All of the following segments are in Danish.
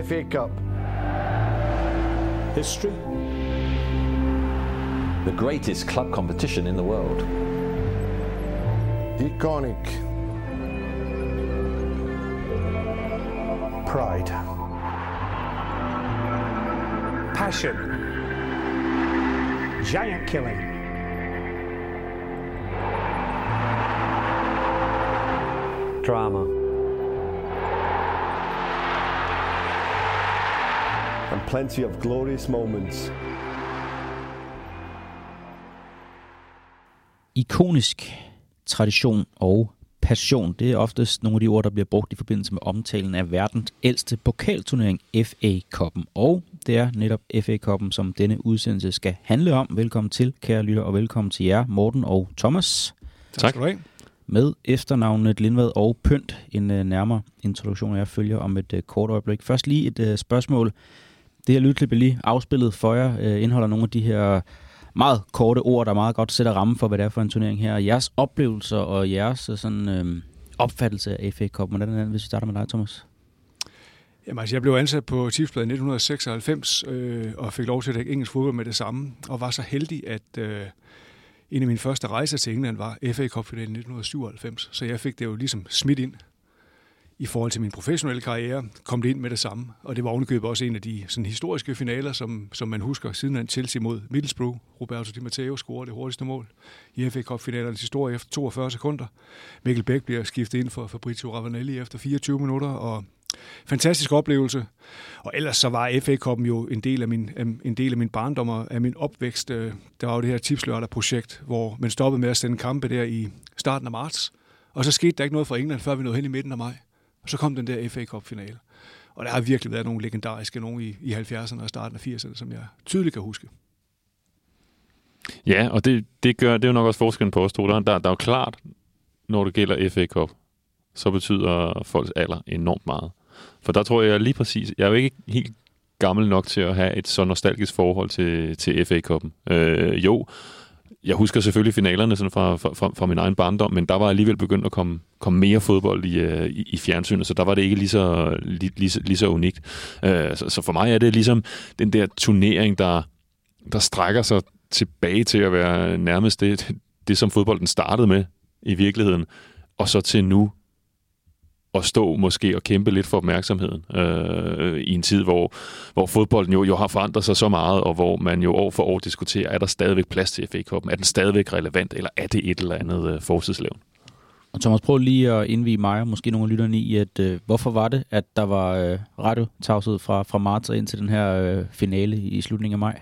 The FA Cup. History. The greatest club competition in the world. Iconic. Pride. Passion. Giant killing. Drama. Plenty of glorious moments. Ikonisk tradition og passion, det er oftest nogle af de ord, der bliver brugt i forbindelse med omtalen af verdens ældste pokalturnering, FA-koppen. Og det er netop FA-koppen, som denne udsendelse skal handle om. Velkommen til, kære lytter, og velkommen til jer, Morten og Thomas. Tak skal du have. Med efternavnet Lindvad og Pynt. En uh, nærmere introduktion, jeg følger om et uh, kort øjeblik. Først lige et uh, spørgsmål. Det her lydklip, jeg lige afspillet for jer, øh, indeholder nogle af de her meget korte ord, der meget godt sætter rammen for, hvad det er for en turnering her. Jeres oplevelser og jeres øh, sådan, øh, opfattelse af FA Cup. Hvordan er det, hvis vi starter med dig, Thomas? Jamen, altså, jeg blev ansat på Tipsbladet i 1996 øh, og fik lov til at dække engelsk fodbold med det samme, og var så heldig, at øh, en af mine første rejser til England var FA Cup-finalen i 1997, så jeg fik det jo ligesom smidt ind i forhold til min professionelle karriere, kom det ind med det samme. Og det var ovenikøbet også en af de sådan, historiske finaler, som, som man husker siden han Chelsea mod Middlesbrough. Roberto Di Matteo scorede det hurtigste mål i FA Cup-finalernes historie efter 42 sekunder. Mikkel Bæk bliver skiftet ind for Fabrizio Ravanelli efter 24 minutter, og fantastisk oplevelse. Og ellers så var FA Cup'en jo en del af min, en del af min barndom og af min opvækst. Øh, der var jo det her tipslørdag-projekt, hvor man stoppede med at sende kampe der i starten af marts. Og så skete der ikke noget for England, før vi nåede hen i midten af maj. Og så kom den der FA Cup-finale. Og der har virkelig været nogle legendariske, nogle i, i 70'erne og starten af 80'erne, som jeg tydeligt kan huske. Ja, og det, det, gør, det er jo nok også forskellen på os to. Der, der, der er jo klart, når det gælder FA Cup, så betyder folks alder enormt meget. For der tror jeg lige præcis, jeg er jo ikke helt gammel nok til at have et så nostalgisk forhold til, til FA Cup'en. Øh, jo, jeg husker selvfølgelig finalerne sådan fra, fra, fra min egen barndom, men der var alligevel begyndt at komme, komme mere fodbold i, øh, i, i fjernsynet, så der var det ikke lige så, lige, lige, lige så unikt. Øh, så, så for mig er det ligesom den der turnering, der, der strækker sig tilbage til at være nærmest det, det, som fodbolden startede med i virkeligheden, og så til nu at stå måske og kæmpe lidt for opmærksomheden øh, i en tid, hvor, hvor fodbolden jo, jo har forandret sig så meget, og hvor man jo år for år diskuterer, er der stadigvæk plads til FA Cup'en? Er den stadigvæk relevant, eller er det et eller andet øh, forsidslevn? Og Thomas, prøv lige at indvige mig og måske nogle af lytterne i, at øh, hvorfor var det, at der var øh, radiotavshed fra, fra marts og ind til den her øh, finale i slutningen af maj?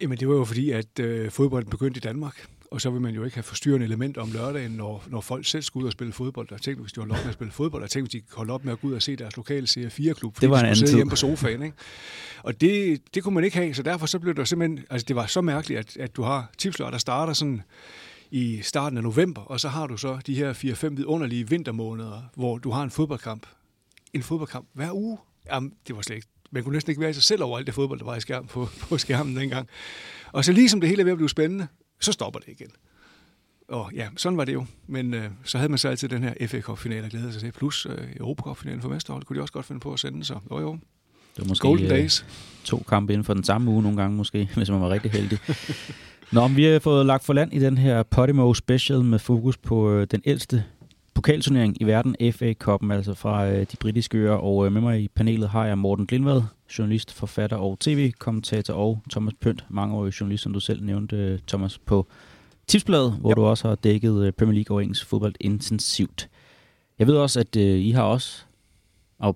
Jamen det var jo fordi, at øh, fodbolden begyndte i Danmark og så vil man jo ikke have forstyrrende elementer om lørdagen, når, når folk selv skal ud og spille fodbold. Der tænkte, hvis de holder op med at spille fodbold, der tænkte, hvis de holde op med at gå ud og se deres lokale CR4-klub, fordi det var en de anden sidde hjemme på sofaen. Ikke? Og det, det kunne man ikke have, så derfor så blev det simpelthen, altså det var så mærkeligt, at, at du har tipslør, der starter sådan i starten af november, og så har du så de her 4-5 vidunderlige vintermåneder, hvor du har en fodboldkamp. En fodboldkamp hver uge. Jamen, det var slet ikke man kunne næsten ikke være i sig selv over alt det fodbold, der var i skærm på, på skærmen dengang. Og så ligesom det hele er ved at blive spændende, så stopper det igen. Og ja, sådan var det jo. Men øh, så havde man så altid den her FA Cup-finale at glæde sig til. Plus øh, Europacup-finalen for Mesterhold kunne de også godt finde på at sende, så jo jo. Det var måske Golden øh, Days. to kampe inden for den samme uge nogle gange måske, hvis man var rigtig heldig. Nå, men vi har fået lagt for land i den her Podimo Special med fokus på øh, den ældste pokalturnering i verden, FA Cup'en, altså fra øh, de britiske øer. Og øh, med mig i panelet har jeg Morten Glindvad, journalist, forfatter og tv-kommentator, og Thomas Pønt, mangeårig journalist, som du selv nævnte, øh, Thomas, på Tipsbladet, hvor ja. du også har dækket øh, Premier League og engelsk fodbold intensivt. Jeg ved også, at øh, I har også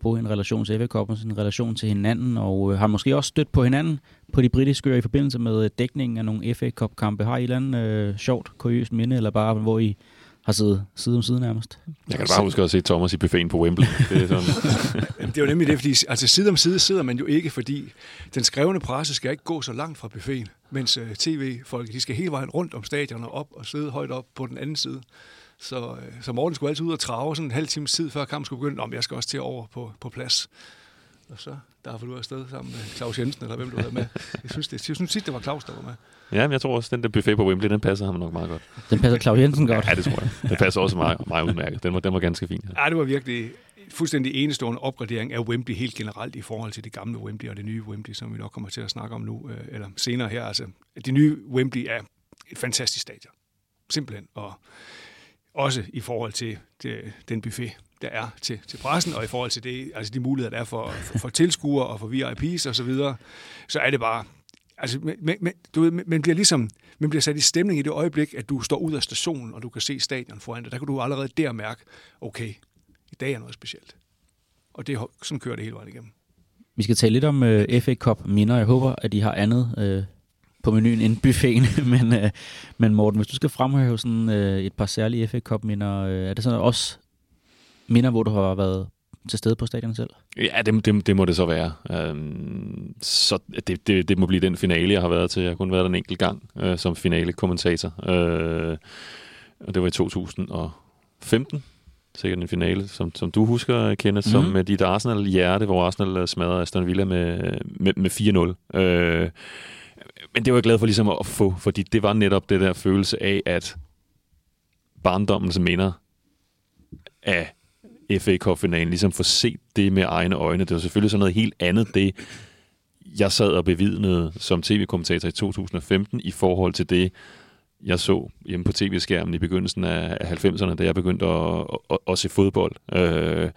på en relation til FA Cup, en relation til hinanden, og øh, har måske også stødt på hinanden på de britiske øer i forbindelse med øh, dækningen af nogle FA Cup-kampe. Har I et eller andet øh, sjovt, kuriøst minde, eller bare hvor I har siddet side om side nærmest? Jeg kan bare huske at se Thomas i buffeten på Wembley. Det er, sådan. det er jo nemlig det, fordi altså, side om side sidder man jo ikke, fordi den skrevne presse skal ikke gå så langt fra buffeten, mens uh, tv-folk de skal hele vejen rundt om stadion og op og sidde højt op på den anden side. Så, uh, så Morten skulle altid ud og trave sådan en halv times tid, før kampen skulle begynde. Om jeg skal også til over på, på plads. og så der du afsted sammen med Claus Jensen, eller hvem du havde med. Jeg synes, det, jeg synes sidst, det var Claus, der var med. Ja, men jeg tror også, den der buffet på Wembley, den passer ham nok meget godt. Den passer Claus Jensen godt. Ja, det tror jeg. Den passer også meget, meget udmærket. Den var, den var ganske fin. Ja. ja, det var virkelig fuldstændig enestående opgradering af Wembley helt generelt i forhold til det gamle Wembley og det nye Wembley, som vi nok kommer til at snakke om nu, øh, eller senere her. Altså, det nye Wembley er et fantastisk stadion. Simpelthen. Og også i forhold til det, den buffet, der er til, til pressen, og i forhold til det, altså de muligheder, der er for, for, for tilskuere og for VIP's og så videre, så er det bare, altså, men, men, du ved, man bliver ligesom, man bliver sat i stemning i det øjeblik, at du står ud af stationen, og du kan se stadion foran dig. Der kan du allerede der mærke, okay, i dag er noget specielt. Og det, sådan kører det hele vejen igennem. Vi skal tale lidt om uh, øh, FA Cup minder. Jeg håber, at de har andet uh, på menuen end buffeten. men, uh, men Morten, hvis du skal fremhæve sådan uh, et par særlige FA Cup minder, uh, er det sådan også minder, hvor du har været til stede på stadion selv? Ja, det, det, det må det så være. Um, så det, det, det må blive den finale, jeg har været til. Jeg har kun været der en enkelt gang uh, som finale-kommentator. Uh, og det var i 2015 sikkert en finale, som, som du husker, Kenneth, mm. som med dit Arsenal-hjerte, hvor Arsenal smadrede Aston Villa med, med, med 4-0. Øh, men det var jeg glad for ligesom at få, fordi det var netop det der følelse af, at barndommens minder af FA Cup-finalen, ligesom få set det med egne øjne. Det var selvfølgelig sådan noget helt andet, det jeg sad og bevidnede som tv-kommentator i 2015 i forhold til det, jeg så hjemme på tv-skærmen i begyndelsen af 90'erne, da jeg begyndte at, at, at se fodbold. Øh,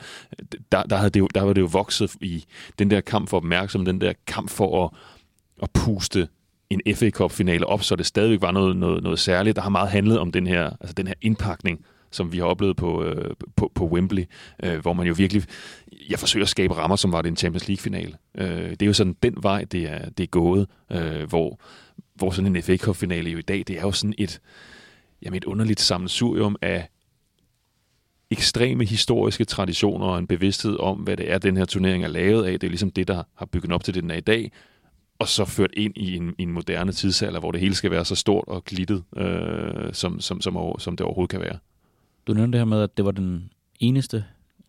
der, der, havde det jo, der var det jo vokset i den der kamp for opmærksomhed, den der kamp for at, at puste en FA Cup-finale op, så det stadigvæk var noget, noget, noget særligt. Der har meget handlet om den her, altså den her indpakning, som vi har oplevet på, øh, på, på Wembley, øh, hvor man jo virkelig jeg forsøger at skabe rammer, som var det en Champions League-finale. Øh, det er jo sådan den vej, det er, det er gået, øh, hvor hvor sådan en FA Cup-finale jo i dag, det er jo sådan et, jamen et underligt sammensurium af ekstreme historiske traditioner og en bevidsthed om, hvad det er, den her turnering er lavet af. Det er ligesom det, der har bygget op til det, den er i dag. Og så ført ind i en, i en moderne tidsalder, hvor det hele skal være så stort og glittet, øh, som, som, som, som det overhovedet kan være. Du nævnte det her med, at det var den eneste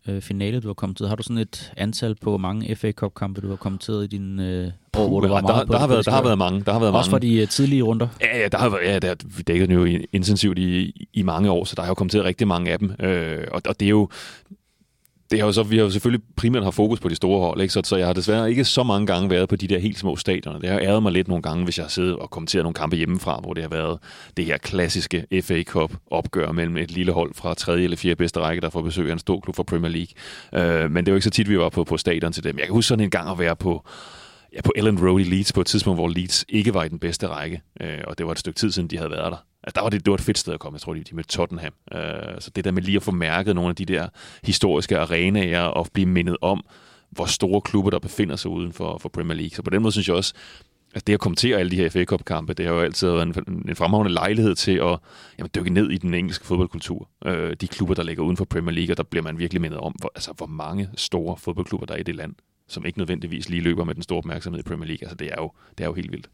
øh, finale, du har kommenteret. Har du sådan et antal på mange FA Cup-kampe, du har kommenteret i din øh, år, hvor du var meget der, der, har været, der har været mange. Der har været Også mange. for de uh, tidlige runder? Ja, ja, der har været, ja der, vi dækkede jo intensivt i, i mange år, så der har jo kommenteret rigtig mange af dem. Øh, og, og det er jo det har jo så, vi har jo selvfølgelig primært haft fokus på de store hold, ikke? Så, så jeg har desværre ikke så mange gange været på de der helt små stadioner. Det har æret mig lidt nogle gange, hvis jeg har siddet og kommenteret nogle kampe hjemmefra, hvor det har været det her klassiske FA Cup opgør mellem et lille hold fra tredje eller fjerde bedste række, der får besøg af en stor klub fra Premier League. Øh, men det var ikke så tit, vi var på, på stadion til dem. Jeg kan huske sådan en gang at være på, ja, på Ellen Road i Leeds på et tidspunkt, hvor Leeds ikke var i den bedste række, øh, og det var et stykke tid siden, de havde været der. Altså, der var det, det var et fedt sted at komme. Jeg tror, de, de med Tottenham. Øh, så det der med lige at få mærket nogle af de der historiske arenaer og blive mindet om, hvor store klubber, der befinder sig uden for, for Premier League. Så på den måde synes jeg også, at det at kommentere alle de her FA Cup-kampe, det har jo altid været en, en fremragende lejlighed til at jamen, dykke ned i den engelske fodboldkultur. Øh, de klubber, der ligger uden for Premier League, og der bliver man virkelig mindet om, hvor, altså, hvor mange store fodboldklubber der er i det land, som ikke nødvendigvis lige løber med den store opmærksomhed i Premier League. Altså, det er jo, det er jo helt vildt.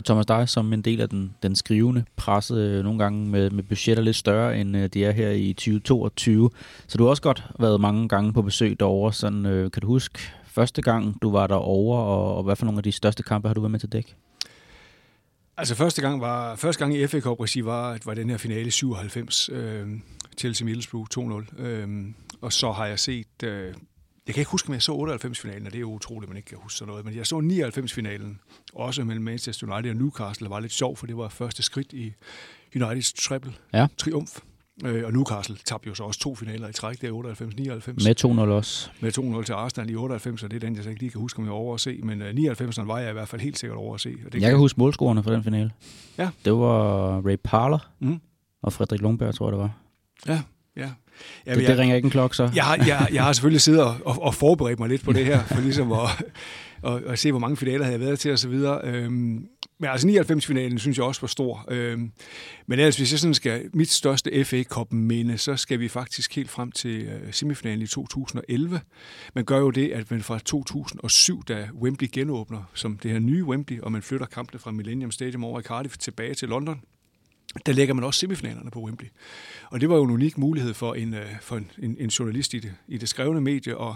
Og Thomas, dig som en del af den, den skrivende presse, øh, nogle gange med, med budgetter lidt større, end øh, de er her i 2022. Så du har også godt været mange gange på besøg derovre. Sådan, øh, kan du huske første gang, du var derovre, og, og hvad for nogle af de største kampe har du været med til dæk? Altså første gang var første gang i FA Cup regi var, var den her finale 97 øh, Chelsea Middlesbrough 2-0. Øh, og så har jeg set øh, jeg kan ikke huske, om jeg så 98-finalen, og det er jo utroligt, at man ikke kan huske sådan noget, men jeg så 99-finalen, også mellem Manchester United og Newcastle, der var lidt sjov, for det var første skridt i Uniteds treble ja. triumf. Øh, og Newcastle tabte jo så også to finaler i træk, det er 98-99. Med 2-0 også. Med 2-0 til Arsenal i 98, og det er den, jeg så ikke lige kan huske, om jeg over at se. Men øh, 99'eren var jeg i hvert fald helt sikkert over at se. Og det jeg kan, huske målscorerne for den finale. Ja. Det var Ray Parler mm. og Frederik Lundberg, tror jeg, det var. Ja, ja. Ja, det, det ringer ikke en klokke, så? Jeg har, jeg, jeg har selvfølgelig siddet og, og, og forberedt mig lidt på det her, for ligesom at, og, og se, hvor mange finaler havde jeg været til osv. Øhm, men altså 99-finalen synes jeg også var stor. Øhm, men ellers, hvis jeg sådan skal, mit største FA Cup minde, så skal vi faktisk helt frem til uh, semifinalen i 2011. Man gør jo det, at man fra 2007, da Wembley genåbner som det her nye Wembley, og man flytter kampene fra Millennium Stadium over i Cardiff tilbage til London, der lægger man også semifinalerne på Wembley. Og det var jo en unik mulighed for en, øh, for en, en, en journalist i det, i det skrevne medie at,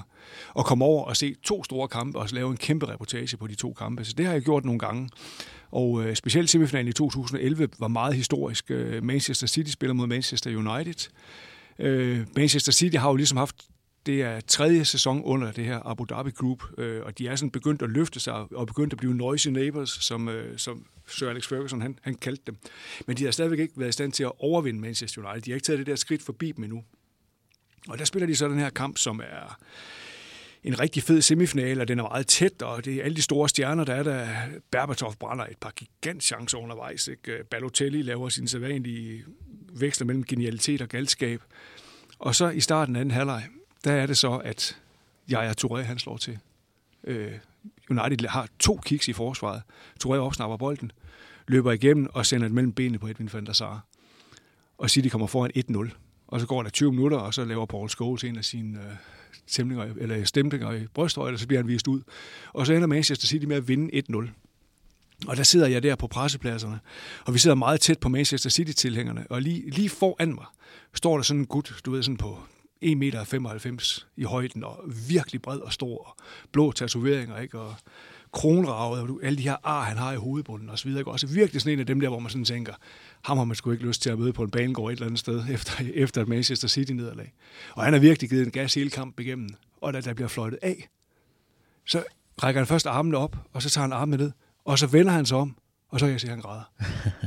at komme over og se to store kampe og lave en kæmpe reportage på de to kampe. Så det har jeg gjort nogle gange. Og øh, specielt semifinalen i 2011 var meget historisk. Øh, Manchester City spiller mod Manchester United. Øh, Manchester City har jo ligesom haft det er tredje sæson under det her Abu Dhabi Group, øh, og de er sådan begyndt at løfte sig og begyndt at blive noisy neighbors, som, øh, som Sir Alex Ferguson han, han kaldte dem. Men de har stadigvæk ikke været i stand til at overvinde Manchester United. De har ikke taget det der skridt forbi dem endnu. Og der spiller de så den her kamp, som er en rigtig fed semifinal, og den er meget tæt, og det er alle de store stjerner, der er der. Berbatov brænder et par gigantchancer undervejs. Ikke? Øh, Balotelli laver sin sædvanlige veksler mellem genialitet og galskab. Og så i starten af anden halvleg, der er det så, at Yaya Touré, han slår til. Øh, United har to kicks i forsvaret. Touré opsnapper bolden, løber igennem og sender den mellem benene på Edwin van der Sar. Og City kommer foran 1-0. Og så går der 20 minutter, og så laver Paul Scholes en af sine øh, stemninger, eller stemninger i brysthøjde, og så bliver han vist ud. Og så ender Manchester City med at vinde 1-0. Og der sidder jeg der på pressepladserne, og vi sidder meget tæt på Manchester City-tilhængerne, og lige, lige foran mig står der sådan en gut, du ved, sådan på 1,95 meter i højden, og virkelig bred og stor, og blå tatoveringer, ikke? og kronravet, og alle de her ar, han har i hovedbunden og så videre. Også virkelig sådan en af dem der, hvor man sådan tænker, ham har man sgu ikke lyst til at møde på en banegård et eller andet sted, efter, efter et Manchester City-nederlag. Og han har virkelig givet en gas hele kampen igennem, og da der bliver fløjtet af, så rækker han først armene op, og så tager han armene ned, og så vender han sig om, og så kan jeg se, at han græder.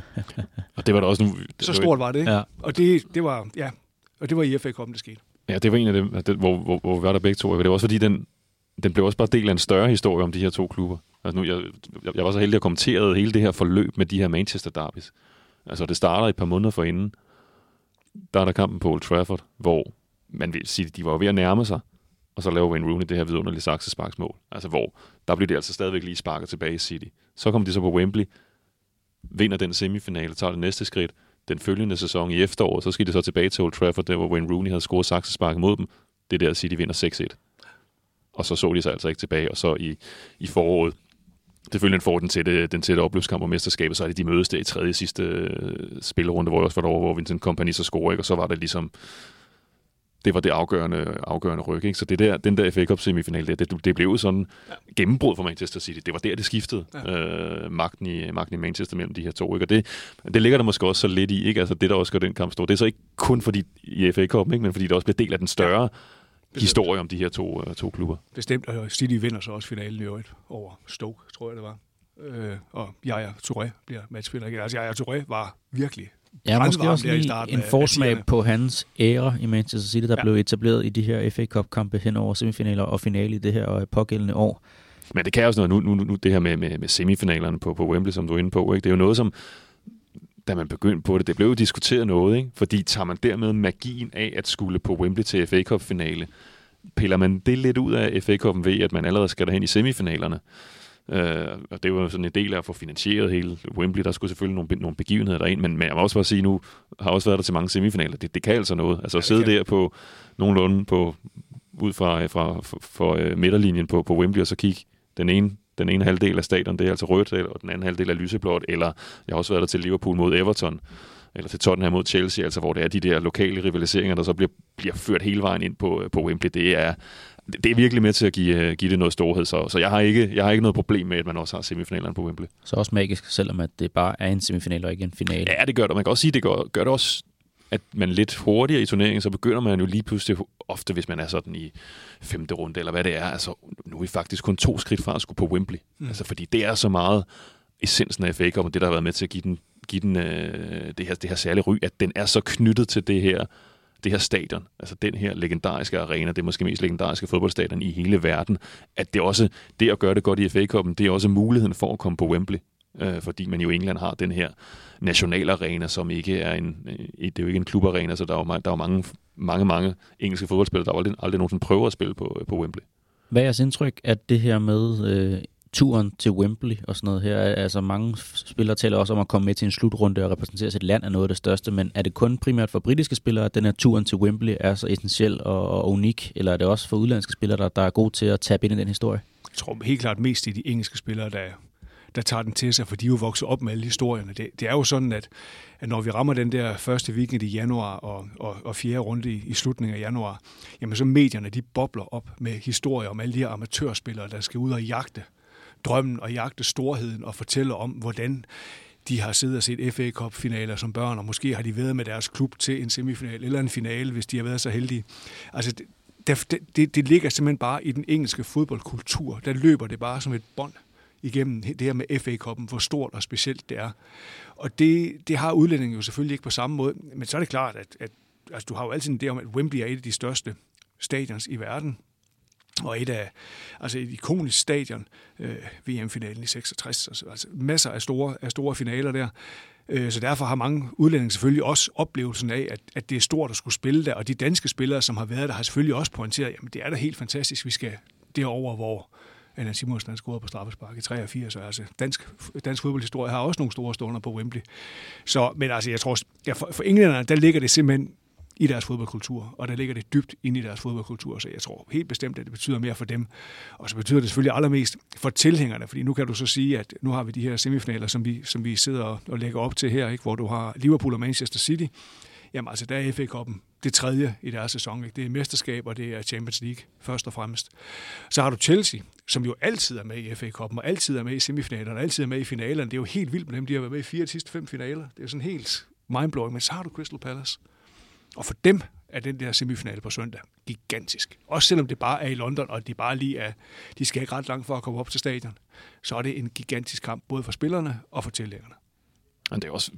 og det var da også nu... Så stort var det, ikke? Ja. Og det, det var, ja, og det var i FA Cup'en, det skete. Ja, det var en af dem, det, hvor, hvor, hvor vi var der begge to. Det var også fordi, den, den blev også bare del af en større historie om de her to klubber. Altså nu, jeg, jeg var så heldig at kommentere hele det her forløb med de her Manchester derbys. Altså det starter et par måneder forinden. Der er der kampen på Old Trafford, hvor man vil sige, de var ved at nærme sig, og så laver Wayne Rooney det her vidunderlige saksesparksmål. Altså hvor, der bliver det altså stadigvæk lige sparket tilbage i City. Så kommer de så på Wembley, vinder den semifinale, tager det næste skridt, den følgende sæson i efteråret, så skal de så tilbage til Old Trafford, der hvor Wayne Rooney havde scoret saksespark mod dem. Det der City vinder 6-1. Og så så de sig altså ikke tilbage, og så i, i foråret, selvfølgelig får den tætte, den tætte opløbskamp om mesterskabet, så er det de mødes der i tredje sidste øh, spillerunde, hvor jeg også var derovre, hvor Vincent Kompany så scorer, ikke? og så var det ligesom, det var det afgørende, afgørende ryg. Ikke? Så det der, den der FA Cup semifinal, det, det, det blev sådan gennembrud for Manchester City. Det var der, det skiftede ja. øh, magten, i, magten i Manchester mellem de her to. Ikke? Og det, det ligger der måske også så lidt i, ikke? Altså det, der også gør den kamp stor. Det er så ikke kun fordi i FA Cup, ikke? men fordi det også bliver del af den større ja. historie om de her to, uh, to klubber. Bestemt, og City vinder så også finalen i øvrigt over Stoke, tror jeg det var. Øh, og Jaja Touré bliver matchspiller igen. Altså Jaja Touré var virkelig Ja, måske også lige en forsmag på hans ære i Manchester City, der ja. blev etableret i de her FA Cup-kampe hen over semifinaler og finale i det her pågældende år. Men det kan også noget, nu, nu, nu det her med, med, med semifinalerne på, på Wembley, som du er inde på, ikke? det er jo noget, som da man begyndte på det, det blev jo diskuteret noget, ikke? fordi tager man dermed magien af at skulle på Wembley til FA Cup-finale, piller man det lidt ud af FA Cup'en ved, at man allerede skal derhen i semifinalerne. Øh, og det var sådan en del af at få finansieret hele Wembley. Der skulle selvfølgelig nogle, nogle begivenheder derind, men, men jeg må også bare sige, nu har også været der til mange semifinaler. Det, det kan altså noget. Altså ja, at sidde kan. der på nogenlunde på, ud fra, fra for, for uh, midterlinjen på, på Wembley, og så kigge den ene den ene halvdel af stadion, det er altså rødt, og den anden halvdel er lyseblåt, eller jeg har også været der til Liverpool mod Everton, eller til Tottenham mod Chelsea, altså hvor det er de der lokale rivaliseringer, der så bliver, bliver ført hele vejen ind på, på Wembley. Det er, det er virkelig med til at give, øh, give det noget storhed, så, så jeg, har ikke, jeg har ikke noget problem med, at man også har semifinalerne på Wembley. Så også magisk, selvom at det bare er en semifinal og ikke en finale. Ja, det gør det. Man kan også sige, det gør, gør det også at man lidt hurtigere i turneringen, så begynder man jo lige pludselig, ofte hvis man er sådan i femte runde, eller hvad det er, altså nu er vi faktisk kun to skridt fra at skulle på Wembley. Mm. Altså fordi det er så meget essensen af FA Cup, og det der har været med til at give den, give den øh, det, her, det her særlige ry, at den er så knyttet til det her det her stadion, altså den her legendariske arena, det er måske mest legendariske fodboldstadion i hele verden, at det også, det at gøre det godt i FA Cup'en, det er også muligheden for at komme på Wembley, øh, fordi man jo i England har den her nationalarena, som ikke er en, øh, det er jo ikke en klubarena, så der er jo, der er jo mange, mange, mange engelske fodboldspillere, der aldrig, aldrig nogensinde prøver at spille på, øh, på Wembley. Hvad er jeres indtryk, at det her med øh, turen til Wembley og sådan noget her. Altså mange spillere taler også om at komme med til en slutrunde og repræsentere sit land er noget af det største, men er det kun primært for britiske spillere, at den her turen til Wembley er så essentiel og, og unik, eller er det også for udlandske spillere, der, der er gode til at tabe ind i den historie? Jeg tror helt klart mest i de engelske spillere, der, der tager den til sig, for de er jo vokset op med alle historierne. Det, det er jo sådan, at, at når vi rammer den der første weekend i januar og, og, og fjerde runde i, i slutningen af januar, jamen så medierne, de bobler op med historier om alle de her amatørspillere, der skal ud og jagte drømmen og jagte storheden og fortælle om, hvordan de har siddet og set FA Cup-finaler som børn, og måske har de været med deres klub til en semifinal eller en finale, hvis de har været så heldige. Altså, det, det, det ligger simpelthen bare i den engelske fodboldkultur. Der løber det bare som et bånd igennem det her med FA-koppen, hvor stort og specielt det er. Og det, det har udlændingen jo selvfølgelig ikke på samme måde, men så er det klart, at, at altså, du har jo altid en idé om, at Wembley er et af de største stadions i verden, og et af, altså et ikonisk stadion, øh, VM-finalen i 66, altså, altså masser af store, af store finaler der. Øh, så derfor har mange udlændinge selvfølgelig også oplevelsen af, at, at det er stort at skulle spille der, og de danske spillere, som har været der, har selvfølgelig også pointeret, jamen det er da helt fantastisk, vi skal derover, hvor Anna Simonsen har scoret på straffespark i 83, og altså dansk, dansk fodboldhistorie har også nogle store stunder på Wembley. Så, men altså, jeg tror, ja, for, for englænderne, der ligger det simpelthen i deres fodboldkultur, og der ligger det dybt ind i deres fodboldkultur, så jeg tror helt bestemt, at det betyder mere for dem. Og så betyder det selvfølgelig allermest for tilhængerne, fordi nu kan du så sige, at nu har vi de her semifinaler, som vi, som vi sidder og lægger op til her, ikke? hvor du har Liverpool og Manchester City. Jamen altså, der er FA-koppen det tredje i deres sæson. Ikke? Det er mesterskab, og det er Champions League først og fremmest. Så har du Chelsea, som jo altid er med i FA-koppen, og altid er med i semifinalerne, og altid er med i finalerne. Det er jo helt vildt med dem. De har været med i fire af de sidste fem finaler. Det er sådan helt mindblowing. Men så har du Crystal Palace, og for dem er den der semifinale på søndag gigantisk. Også selvom det bare er i London, og de bare lige er, de skal ikke ret langt for at komme op til stadion, så er det en gigantisk kamp, både for spillerne og for tilhængerne. Men det er også,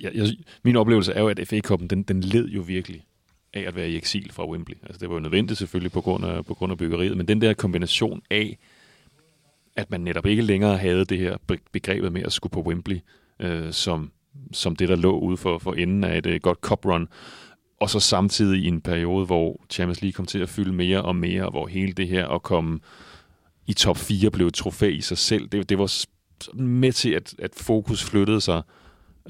jeg, jeg, min oplevelse er jo, at FA-koppen, den, den led jo virkelig af at være i eksil fra Wembley. Altså, det var jo nødvendigt selvfølgelig på grund, af, på grund af byggeriet, men den der kombination af, at man netop ikke længere havde det her begrebet med at skulle på Wembley, øh, som, som det, der lå ude for, for enden af et øh, godt cup run, og så samtidig i en periode, hvor Champions League kom til at fylde mere og mere, og hvor hele det her at komme i top 4 blev et trofæ i sig selv, det, det var med til, at, at fokus flyttede sig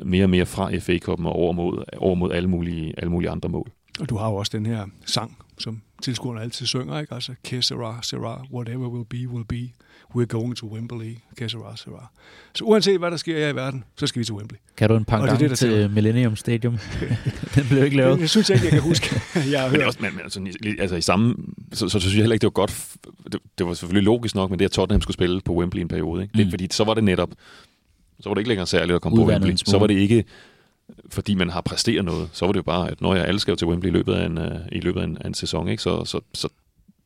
mere og mere fra FA Cup'en og over mod, over mod alle, mulige, alle mulige andre mål. Og du har jo også den her sang, som tilskuerne altid synger, ikke? Altså, Que sera, sera, whatever will be, will be. We're going to Wembley, sera. Så uanset hvad der sker her i verden, så skal vi til Wembley. Kan du en par gange det, til Millennium Stadium? den blev ikke lavet. Jeg synes ikke, jeg kan huske. jeg har hørt. Men, også, men, men altså, altså, i samme, så, så, så, synes jeg heller ikke, det var godt. Det, det, var selvfølgelig logisk nok, men det at Tottenham skulle spille på Wembley en periode. Ikke? Mm. Lidt, fordi så var det netop, så var det ikke længere særligt at komme Udvandet på Wembley. Så var det ikke fordi man har præsteret noget, så var det jo bare, at når jeg alle skal til Wembley i løbet af en, uh, i løbet af en, af en sæson, ikke? Så, så, så,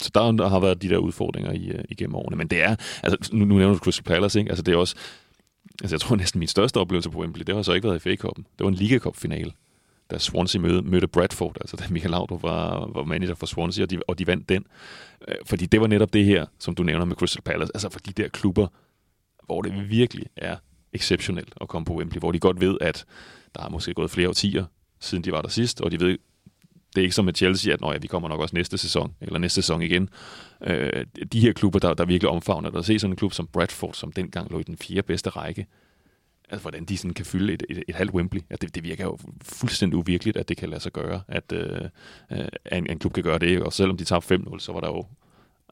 så der, der har været de der udfordringer i, uh, igennem årene. Men det er, altså nu, nu nævner du Crystal Palace, ikke? Altså det er også, altså jeg tror næsten min største oplevelse på Wembley, det har så ikke været i FA Cup'en. Det var en Liga Cup finale da Swansea mødte, mødte Bradford, altså da Michael Laudrup var, var manager for Swansea, og de, og de vandt den. Øh, fordi det var netop det her, som du nævner med Crystal Palace, altså for de der klubber, hvor det virkelig er exceptionelt at komme på Wembley, hvor de godt ved, at der har måske gået flere årtier, siden de var der sidst, og de ved, det er ikke som med Chelsea, at ja, vi kommer nok også næste sæson, eller næste sæson igen. Øh, de her klubber, der, der virkelig omfavner, der se sådan en klub som Bradford, som dengang lå i den fjerde bedste række, altså hvordan de sådan kan fylde et, et, et halvt Wembley. Altså, det, det virker jo fuldstændig uvirkeligt, at det kan lade sig gøre, at øh, øh, en, en klub kan gøre det. Og selvom de tabte 5-0, så var der jo,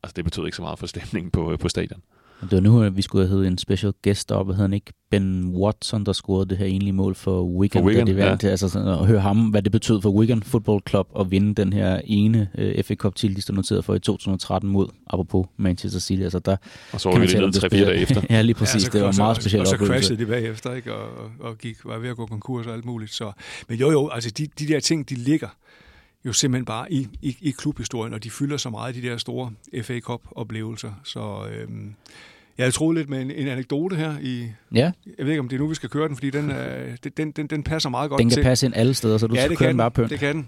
altså det betød ikke så meget for stemningen på, øh, på stadion. Det var nu, at vi skulle have en special guest op, og han ikke Ben Watson, der scorede det her enlige mål for Wigan, for Wigan det ja. altså sådan, at høre ham, hvad det betød for Wigan Football Club at vinde den her ene uh, øh, FA Cup titel, de stod noteret for i 2013 mod, apropos Manchester City. Altså, der og så var vi lidt tre dage efter. ja, lige præcis. Ja, det var en meget specielt oplevelse. Og så crashede de bagefter, ikke? Og, og gik, var ved at gå konkurs og alt muligt. Så, men jo, jo, altså de, de der ting, de ligger jo simpelthen bare i, i, i klubhistorien, og de fylder så meget de der store FA Cup-oplevelser. Så øhm, jeg har troet lidt med en, en anekdote her. I, ja. Jeg ved ikke, om det er nu, vi skal køre den, fordi den, øh, den, den, den passer meget godt Den kan til. passe ind alle steder, så du ja, skal køre den bare på. det kan den.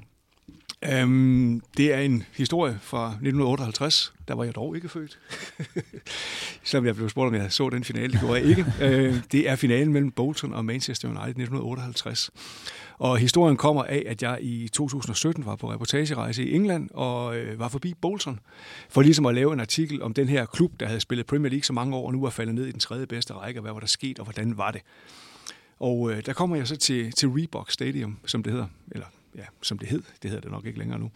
Um, det er en historie fra 1958. Der var jeg dog ikke født. Selvom jeg blev spurgt, om jeg så den finale, det gjorde jeg ikke. Uh, det er finalen mellem Bolton og Manchester United 1958. Og historien kommer af, at jeg i 2017 var på reportagerejse i England og øh, var forbi Bolton for ligesom at lave en artikel om den her klub, der havde spillet Premier League så mange år og nu er faldet ned i den tredje bedste række, hvad var der sket og hvordan var det. Og øh, der kommer jeg så til, til Reebok Stadium, som det hedder, eller ja, som det hed, det hedder det nok ikke længere nu.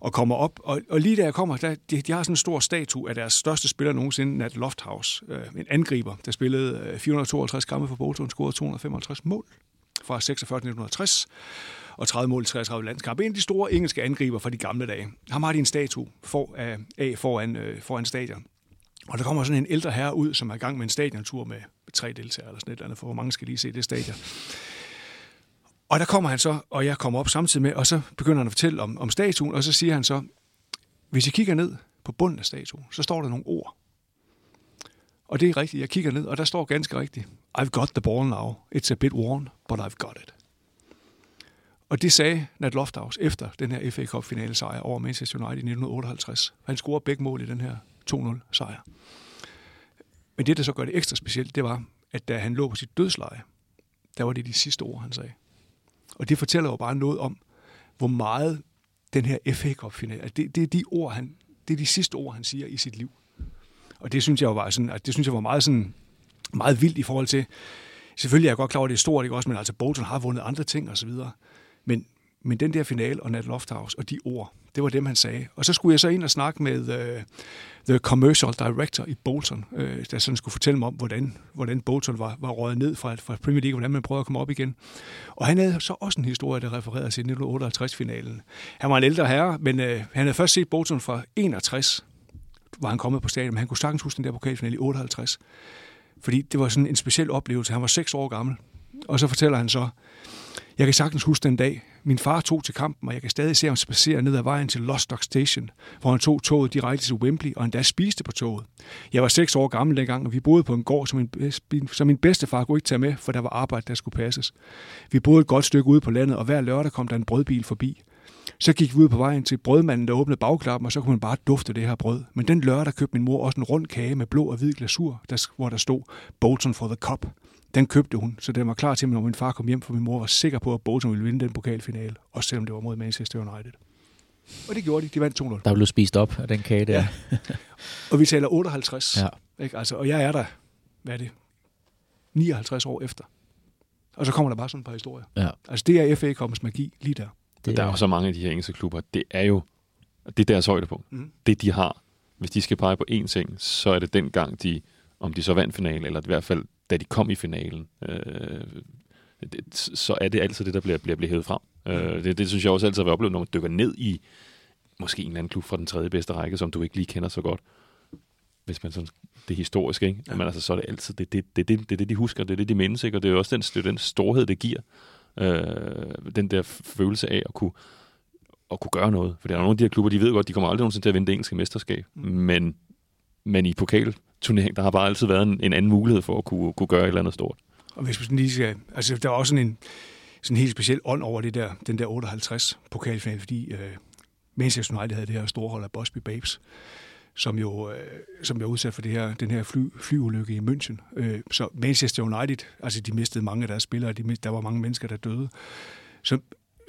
og kommer op. Og, og lige da jeg kommer, der, de, de har sådan en stor statue af deres største spiller nogensinde, Nat Lofthouse. Øh, en angriber, der spillede øh, 452 kampe for Bolton, scorede 255 mål fra 46 1960 og 30 mål i 33 landskampe. En af de store engelske angriber fra de gamle dage. Ham har de en statue for, af, af foran, øh, foran stadion. Og der kommer sådan en ældre herre ud, som er i gang med en stadiontur med tre deltagere eller sådan et eller andet, for hvor mange skal lige se det stadion. Og der kommer han så, og jeg kommer op samtidig med, og så begynder han at fortælle om, om statuen, og så siger han så, hvis I kigger ned på bunden af statuen, så står der nogle ord. Og det er rigtigt, jeg kigger ned, og der står ganske rigtigt, I've got the ball now. It's a bit worn, but I've got it. Og det sagde Nat Lofthouse efter den her FA Cup finale sejr over Manchester United i 1958. Han scorede begge mål i den her 2-0 sejr. Men det, der så gør det ekstra specielt, det var, at da han lå på sit dødsleje, der var det de sidste ord, han sagde. Og det fortæller jo bare noget om, hvor meget den her FA Cup finale, det, det er de ord, han, det er de sidste ord, han siger i sit liv. Og det synes jeg jo var sådan, at det synes jeg var meget sådan, meget vildt i forhold til, selvfølgelig er jeg godt klar over, at det er stort, ikke også, men altså Bolton har vundet andre ting og så videre. Men, men den der finale og Nat Lofthouse og de ord, det var dem, han sagde. Og så skulle jeg så ind og snakke med uh, the commercial director i Bolton, uh, der sådan skulle fortælle mig om, hvordan, hvordan Bolton var, var røget ned fra, fra Premier League, hvordan man prøvede at komme op igen. Og han havde så også en historie, der refererede til 1958-finalen. Han var en ældre herre, men uh, han havde først set Bolton fra 61, var han kommet på stadion, men han kunne sagtens huske den der pokalfinale i 58. Fordi det var sådan en speciel oplevelse. Han var seks år gammel. Og så fortæller han så, jeg kan sagtens huske den dag. Min far tog til kampen, og jeg kan stadig se ham spacere ned ad vejen til Lostock Station, hvor han tog toget direkte til Wembley og endda spiste på toget. Jeg var seks år gammel dengang, og vi boede på en gård, som min, som min bedstefar kunne ikke tage med, for der var arbejde, der skulle passes. Vi boede et godt stykke ude på landet, og hver lørdag kom der en brødbil forbi. Så gik vi ud på vejen til brødmanden, der åbnede bagklappen, og så kunne man bare dufte det her brød. Men den lørdag købte min mor også en rund kage med blå og hvid glasur, der, hvor der stod Bolton for the Cup. Den købte hun, så den var klar til mig, når min far kom hjem, for min mor var sikker på, at Bolton ville vinde den pokalfinale, også selvom det var mod Manchester United. Og det gjorde de. De vandt 2-0. Der blev spist op af den kage der. Ja. og vi taler 58. Ja. Ikke? Altså, og jeg er der, hvad er det, 59 år efter. Og så kommer der bare sådan et par historier. Ja. Altså det er FA Cup's magi lige der. Det der er jo så mange af de her engelske klubber, det er jo det er deres højdepunkt. Mm. Det de har. Hvis de skal pege på én ting, så er det den gang, de, om de så vandt finalen, eller i hvert fald da de kom i finalen, øh, det, så er det altid det, der bliver, bliver, bliver hævet frem. Øh, det, det synes jeg også altid har oplevet, når man dykker ned i måske en eller anden klub fra den tredje bedste række, som du ikke lige kender så godt. Hvis man sådan, det er historisk, ikke? Ja. Men altså, så er det altid, det, det, det, det, det, det, de husker, det er det, de mindes, ikke? Og det er jo også den, det er den storhed, det giver. Øh, den der følelse af at kunne, at kunne gøre noget. For der er nogle af de her klubber, de ved godt, de kommer aldrig nogensinde til at vinde det engelske mesterskab. Mm. Men, men i pokalturnering, der har bare altid været en, en anden mulighed for at kunne, kunne gøre et eller andet stort. Og hvis man lige skal, altså der er også sådan en, sådan en helt speciel ånd over det der, den der 58 pokalfinale, fordi øh, Manchester United havde det her store hold af Bosby Babes, som jo, øh, som jo udsat for det her, den her fly, flyulykke i München. Øh, så Manchester United, altså de mistede mange af deres spillere, de, der var mange mennesker, der døde. Så,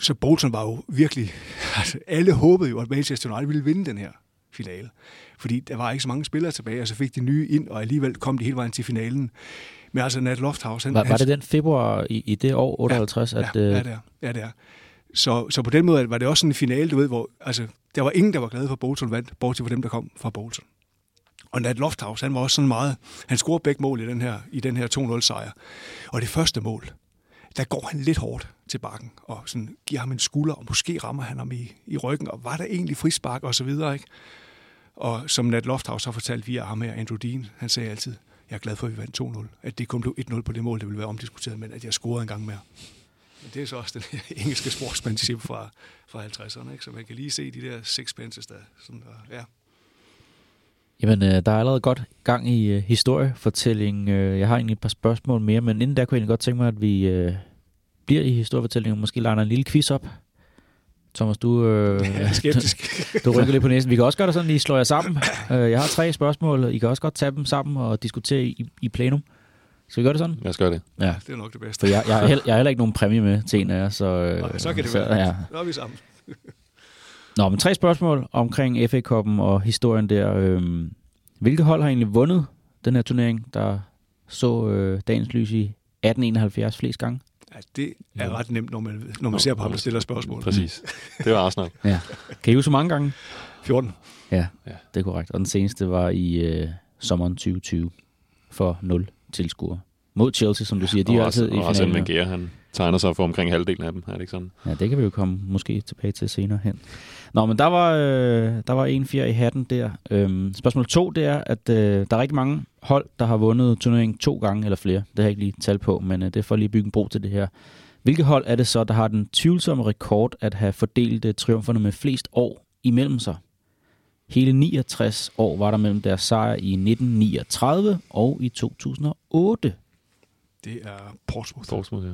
så Bolton var jo virkelig, altså alle håbede jo, at Manchester United ville vinde den her finale. Fordi der var ikke så mange spillere tilbage, og så fik de nye ind, og alligevel kom de hele vejen til finalen. Men altså Nat Lofthouse... Han, var, var det den februar i, i det år, 58? Ja, at, ja, ja, det er. Ja, det er. Så, så på den måde var det også sådan en finale, du ved, hvor altså, der var ingen, der var glade for, at Bolton vandt, bortset fra dem, der kom fra Bolton. Og Nat Lofthouse, han var også sådan meget... Han scorede begge mål i den her, i den her 2-0-sejr. Og det første mål, der går han lidt hårdt til bakken, og sådan giver ham en skulder, og måske rammer han ham i, i ryggen, og var der egentlig frispark, og så videre, ikke? Og som Nat Lofthouse har fortalt via ham her, Andrew Dean, han sagde altid, jeg er glad for, at vi vandt 2-0. At det kun blev 1-0 på det mål, det ville være omdiskuteret, men at jeg scorede en gang mere. Men det er så også den engelske sportsmanship fra, fra 50'erne, ikke? så man kan lige se de der sixpences der. Sådan, der ja. Jamen, øh, der er allerede godt gang i øh, historiefortælling. Øh, jeg har egentlig et par spørgsmål mere, men inden der kunne jeg egentlig godt tænke mig, at vi øh, bliver i historiefortællingen og måske lader en lille quiz op. Thomas, du, øh, Jeg er skeptisk. du rykker lidt på næsen. Vi kan også gøre det sådan, at I slår jer sammen. Øh, jeg har tre spørgsmål, og I kan også godt tage dem sammen og diskutere i, i plenum. Skal vi gøre det sådan? Lad os gøre det. Ja. Det er nok det bedste. For jeg, jeg, har, heller, jeg har heller ikke nogen præmie med til en af jer, så... Øh, Nej, så kan det så, være. Ja. Nu er vi sammen. Nå, men tre spørgsmål omkring FA Cup'en og historien der. Øhm, hvilke hold har egentlig vundet den her turnering, der så øh, dagens lys i 1871 flest gange? Ja, det er ret nemt, når man, når man ser på ham, der stiller spørgsmål. Præcis. Det var Arsenal. Ja. Kan I huske, mange gange? 14. Ja, Ja. det er korrekt. Og den seneste var i øh, sommeren 2020 for 0 tilskuere. Mod Chelsea, som du siger. De er og altid også, i og også finalen. Maguire, han tegner sig for omkring halvdelen af dem, er det ikke sådan? Ja, det kan vi jo komme måske tilbage til senere hen. Nå, men der var, øh, der var en fjer i hatten der. Øhm, spørgsmål to, det er, at øh, der er rigtig mange hold, der har vundet turneringen to gange eller flere. Det har jeg ikke lige tal på, men øh, det er for lige at bygge en bro til det her. Hvilke hold er det så, der har den tvivlsomme rekord at have fordelt øh, triumferne med flest år imellem sig? Hele 69 år var der mellem deres sejr i 1939 og i 2008. Det er Portsmouth. Portsmouth, ja.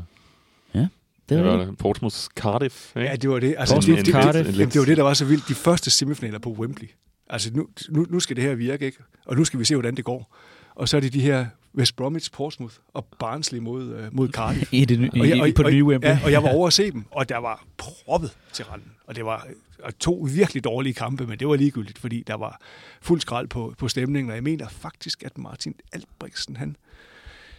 Det Det var var det. det. Portsmouth Cardiff, ikke? Ja, det var det. Altså, Portsmouth, det, det, Cardiff. det, det, det, var det, der var så vildt. De første semifinaler på Wembley. Altså, nu, nu, nu skal det her virke, ikke? Og nu skal vi se, hvordan det går. Og så er det de her West Bromwich, Portsmouth og Barnsley mod, øh, mod Cardiff. I det, i, Og jeg- i, og- på det nye og- Wembley. Ja, og jeg var over at se dem, og der var proppet til randen. Og det var og to virkelig dårlige kampe, men det var ligegyldigt, fordi der var fuld skrald på, på stemningen. Og jeg mener faktisk, at Martin Albrechtsen, han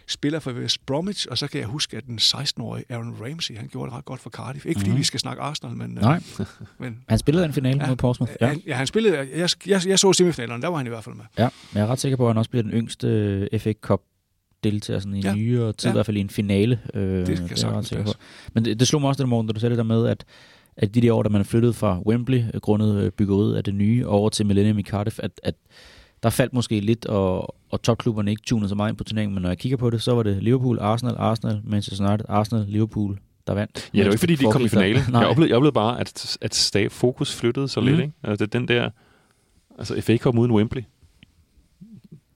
spiller for West Bromwich, og så kan jeg huske, at den 16-årige Aaron Ramsey, han gjorde det ret godt for Cardiff. Ikke fordi Mhm. vi skal snakke Arsenal, men... øh, Nej, men han spillede en finale ja. mod Portsmouth. Ja. Han, ja, han spillede... Jeg, jeg, jeg så semifinalerne, der var han i hvert fald med. Ja, men jeg er ret sikker på, at han også bliver den yngste øh, FA Cup deltager sådan i ja. Nyere tid, ja. I hvert fald i en finale. Øh, kan er jeg ret sagtens sikker på. passe. Men det, det slog mig også den morgen, da du sagde det der med, at, at de der år, da man flyttede fra Wembley, øh, grundet øh, byggeriet af det nye, over til Millennium i Cardiff, at, at der faldt måske lidt, og, og topklubberne ikke tunede så meget ind på turneringen, men når jeg kigger på det, så var det Liverpool, Arsenal, Arsenal, Manchester United, Arsenal, Liverpool, der vandt. Ja, det var ikke fordi, de kom i finale. Jeg oplevede, jeg oplevede bare, at, at stab fokus flyttede så mm. lidt. Mhm. Ikke? Altså, det, den der, altså FA Cup uden Wembley.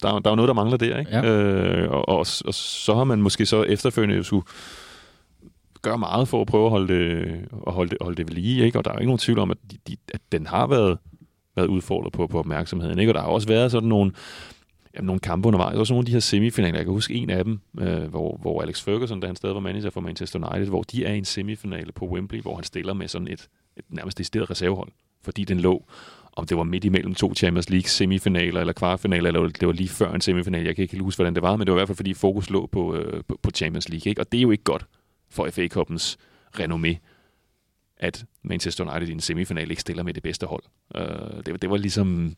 Der, er- der er jo noget, der mangler der. Ikke? Ja. Øh, og, og, og, så har man måske så efterfølgende skulle gør meget for at prøve at holde det, at holde det, holde det ved lige. Ikke? Og der er jo ikke nogen tvivl om, at, de, de, at den har været, været udfordret på, på opmærksomheden. Ikke? Og der har også været sådan nogle, jamen, nogle kampe undervejs. Også nogle af de her semifinaler. Jeg kan huske en af dem, øh, hvor, hvor Alex Ferguson, da han stadig var manager for Manchester United, hvor de er i en semifinale på Wembley, hvor han stiller med sådan et, et nærmest decideret reservehold, fordi den lå, om det var midt imellem to Champions League semifinaler eller kvartfinaler, eller det var lige før en semifinal. Jeg kan ikke huske, hvordan det var, men det var i hvert fald, fordi fokus lå på, øh, på, på Champions League. Ikke? Og det er jo ikke godt for FA Cup'ens renommé, at Manchester United i en semifinal ikke stiller med det bedste hold. Uh, det, var- det var ligesom,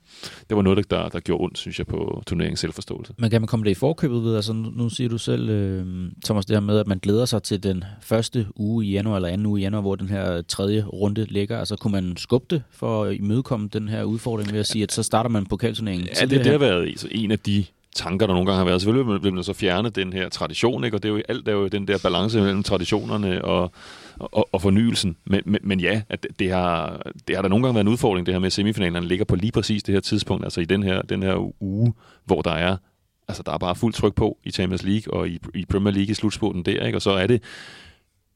det var noget, der, der gjorde ondt, synes jeg, på turneringens selvforståelse. Men kan man komme det i forkøbet ved? Altså, nu, siger du selv, øh, Thomas, det her med, at man glæder sig til den første uge i januar, eller anden uge i januar, hvor den her tredje runde ligger. Altså, kunne man skubbe det for at imødekomme den her udfordring ved at sige, at så starter man pokalturneringen Ja, det, det har været altså, en af de tanker, der nogle gange har været. Selvfølgelig vil- man så fjerne den her tradition, ikke? og det er jo, alt er jo den der balance mellem traditionerne og, og, og fornyelsen. Men, men, men ja, at det, har, det har der nogle gange været en udfordring, det her med, at semifinalerne ligger på lige præcis det her tidspunkt, altså i den her, den her uge, hvor der er altså der er bare fuldt tryk på i Champions League og i, i Premier League i slutspurten der, ikke? og så er det,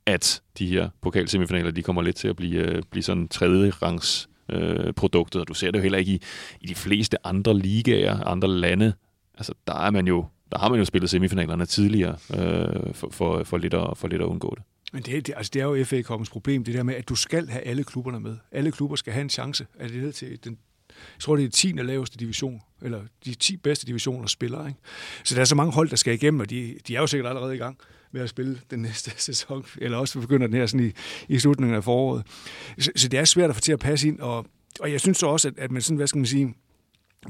at de her pokalsemifinaler, de kommer lidt til at blive, øh, blive sådan tredje rangs øh, produktet, Og du ser det jo heller ikke i, i de fleste andre ligaer, andre lande. Altså, der er man jo der har man jo spillet semifinalerne tidligere øh, for, for, for, lidt at, for lidt at undgå det. Men det, det, altså det er jo FA Cup'ens problem, det der med, at du skal have alle klubberne med. Alle klubber skal have en chance. Er det ned til den, jeg tror, det er 10. laveste division, eller de 10 bedste divisioner spiller. Ikke? Så der er så mange hold, der skal igennem, og de, de er jo sikkert allerede i gang med at spille den næste sæson, eller også begynder den her sådan i, i slutningen af foråret. Så, så det er svært at få til at passe ind, og, og jeg synes så også, at, at man sådan, hvad skal man sige,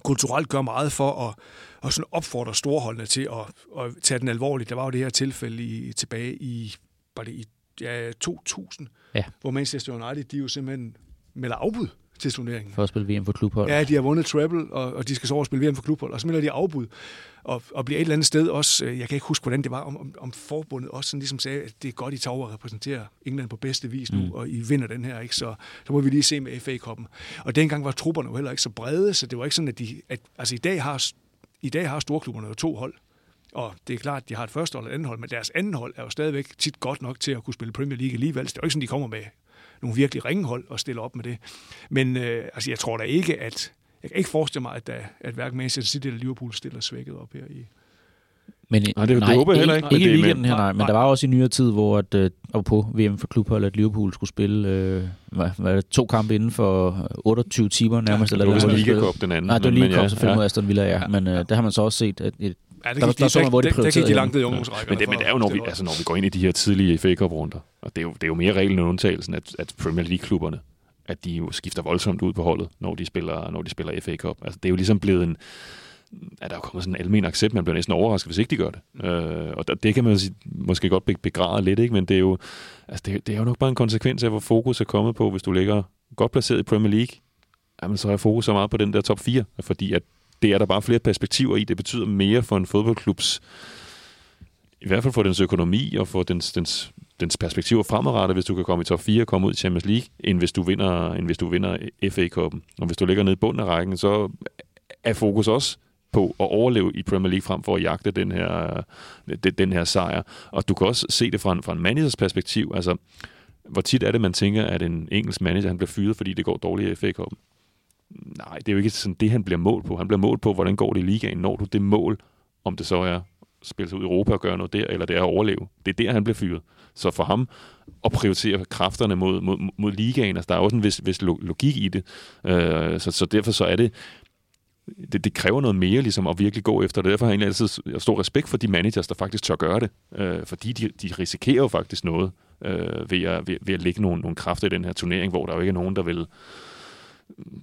kulturelt gør meget for at, at sådan opfordre storholdene til at, at tage den alvorligt. Der var jo det her tilfælde i, tilbage i, var det i ja, 2000, Ja. hvor Manchester United, de jo simpelthen melder afbud til turneringen. For at spille VM for klubhold. Ja, de har vundet treble, og, og de skal så over og spille VM for klubhold, og så melder de afbud. Og, og bliver et eller andet sted også, øh, jeg kan ikke huske, hvordan det var, om, om, om forbundet også sådan ligesom sagde, at det er godt, I tager over og repræsenterer England på bedste vis nu, mm. og I vinder den her, ikke? Så, så må vi lige se med FA-koppen. Og dengang var trupperne jo heller ikke så brede, så det var ikke sådan, at de... At, altså i dag har, i dag har storklubberne jo to hold, og det er klart, at de har et første hold og et andet hold, men deres anden hold er jo stadigvæk tit godt nok til at kunne spille Premier League alligevel. Så det er jo ikke sådan, de kommer med nogle virkelig ringehold og stiller op med det. Men øh, altså, jeg tror da ikke, at... Jeg kan ikke forestille mig, at, der, at hverken Manchester City eller Liverpool stiller svækket op her i... Men, Nej, det- det håber jeg heller ikke, men Ikke i det weekenden her, nej, nej. Men nej. der var også i nyere tid, hvor at, øh, på VM for klubhold, at Liverpool skulle spille øh, hvad, hvad det, to kampe inden for 28 timer nærmest. Det eller det var, Liga. Cup, den anden. Nej, det var men kom selvfølgelig mod ja. Aston Villa, ja. Ja. Men øh, der har man så også set, at et, Ja, det Der- gik, der så man, hvor de der, der, der gik prioriterede de langt ned i ungdomsrækkerne. Men det, men det er jo, når vi, altså, når vi går ind i de her tidlige FA Cup-runder, og det er, jo, det er jo mere reglen end undtagelsen, at, at Premier League-klubberne, at de jo skifter voldsomt ud på holdet, når de spiller, når de spiller FA Cup. Altså, det er jo ligesom blevet en, at der er jo kommet sådan en almen accept, man bliver næsten overrasket, hvis ikke de gør det. Øh, og der, det kan man måske godt be- begræde lidt, ikke? men det er, jo, altså det, det er jo nok bare en konsekvens af, hvor fokus er kommet på, hvis du ligger godt placeret i Premier League, jamen, så er fokus så meget på den der top 4, fordi at det er der bare flere perspektiver i. Det betyder mere for en fodboldklubs i hvert fald for dens økonomi og for dens, dens, dens perspektiver fremadrettet, hvis du kan komme i top 4 og komme ud i Champions League, end hvis du vinder, end hvis du vinder FA-koppen. Og hvis du ligger nede i bunden af rækken, så er fokus også på at overleve i Premier League frem for at jagte den her, øh, den, den her sejr. Og du kan også se det fra en, fra en managers perspektiv. Altså, hvor tit er det, man tænker, at en engelsk manager han bliver fyret, fordi det går dårligt i FA Cup? Nej, det er jo ikke sådan det, han bliver målt på. Han bliver målt på, hvordan går det i ligaen. Når du det mål, om det så er spille sig ud i Europa og gøre noget der, eller det er at overleve. Det er der, han bliver fyret. Så for ham at prioritere kræfterne mod, mod, mod ligaen, altså der er også en vis, vis logik i det. Øh, så, så derfor så er det, det, det kræver noget mere ligesom at virkelig gå efter det. Derfor har jeg egentlig altid stor respekt for de managers, der faktisk tør gøre det. Øh, fordi de, de risikerer jo faktisk noget øh, ved, at, ved, ved at lægge nogle, nogle kræfter i den her turnering, hvor der jo ikke er nogen, der vil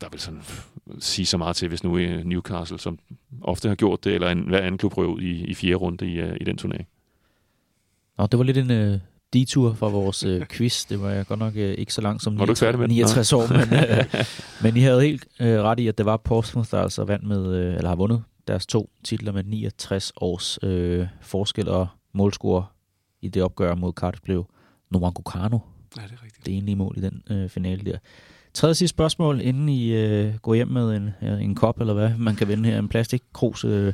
der vil sådan sige så meget til, hvis nu øh, Newcastle, som ofte har gjort det, eller en, hver anden klub røver ud i, i fjerde runde i, øh, i den turnering. Nå, det var lidt en øh, detur fra vores uh, quiz. Det var jeg godt nok uh, ikke så langt som Var du ikke færdig med den? 69 år, men, uh, men I havde helt uh, ret i, at det var Portsmouth, der altså vandt med, uh, eller har vundet deres to titler med 69 års uh, forskel, og målscorer i det opgør mod Cardiff blev Nwango Kano. Ja, det er rigtigt. Det enlige mål i den uh, finale der. Tredje sidste spørgsmål, inden I øh, går hjem med en, en kop, eller hvad man kan vinde her, en plastikkrus. Øh.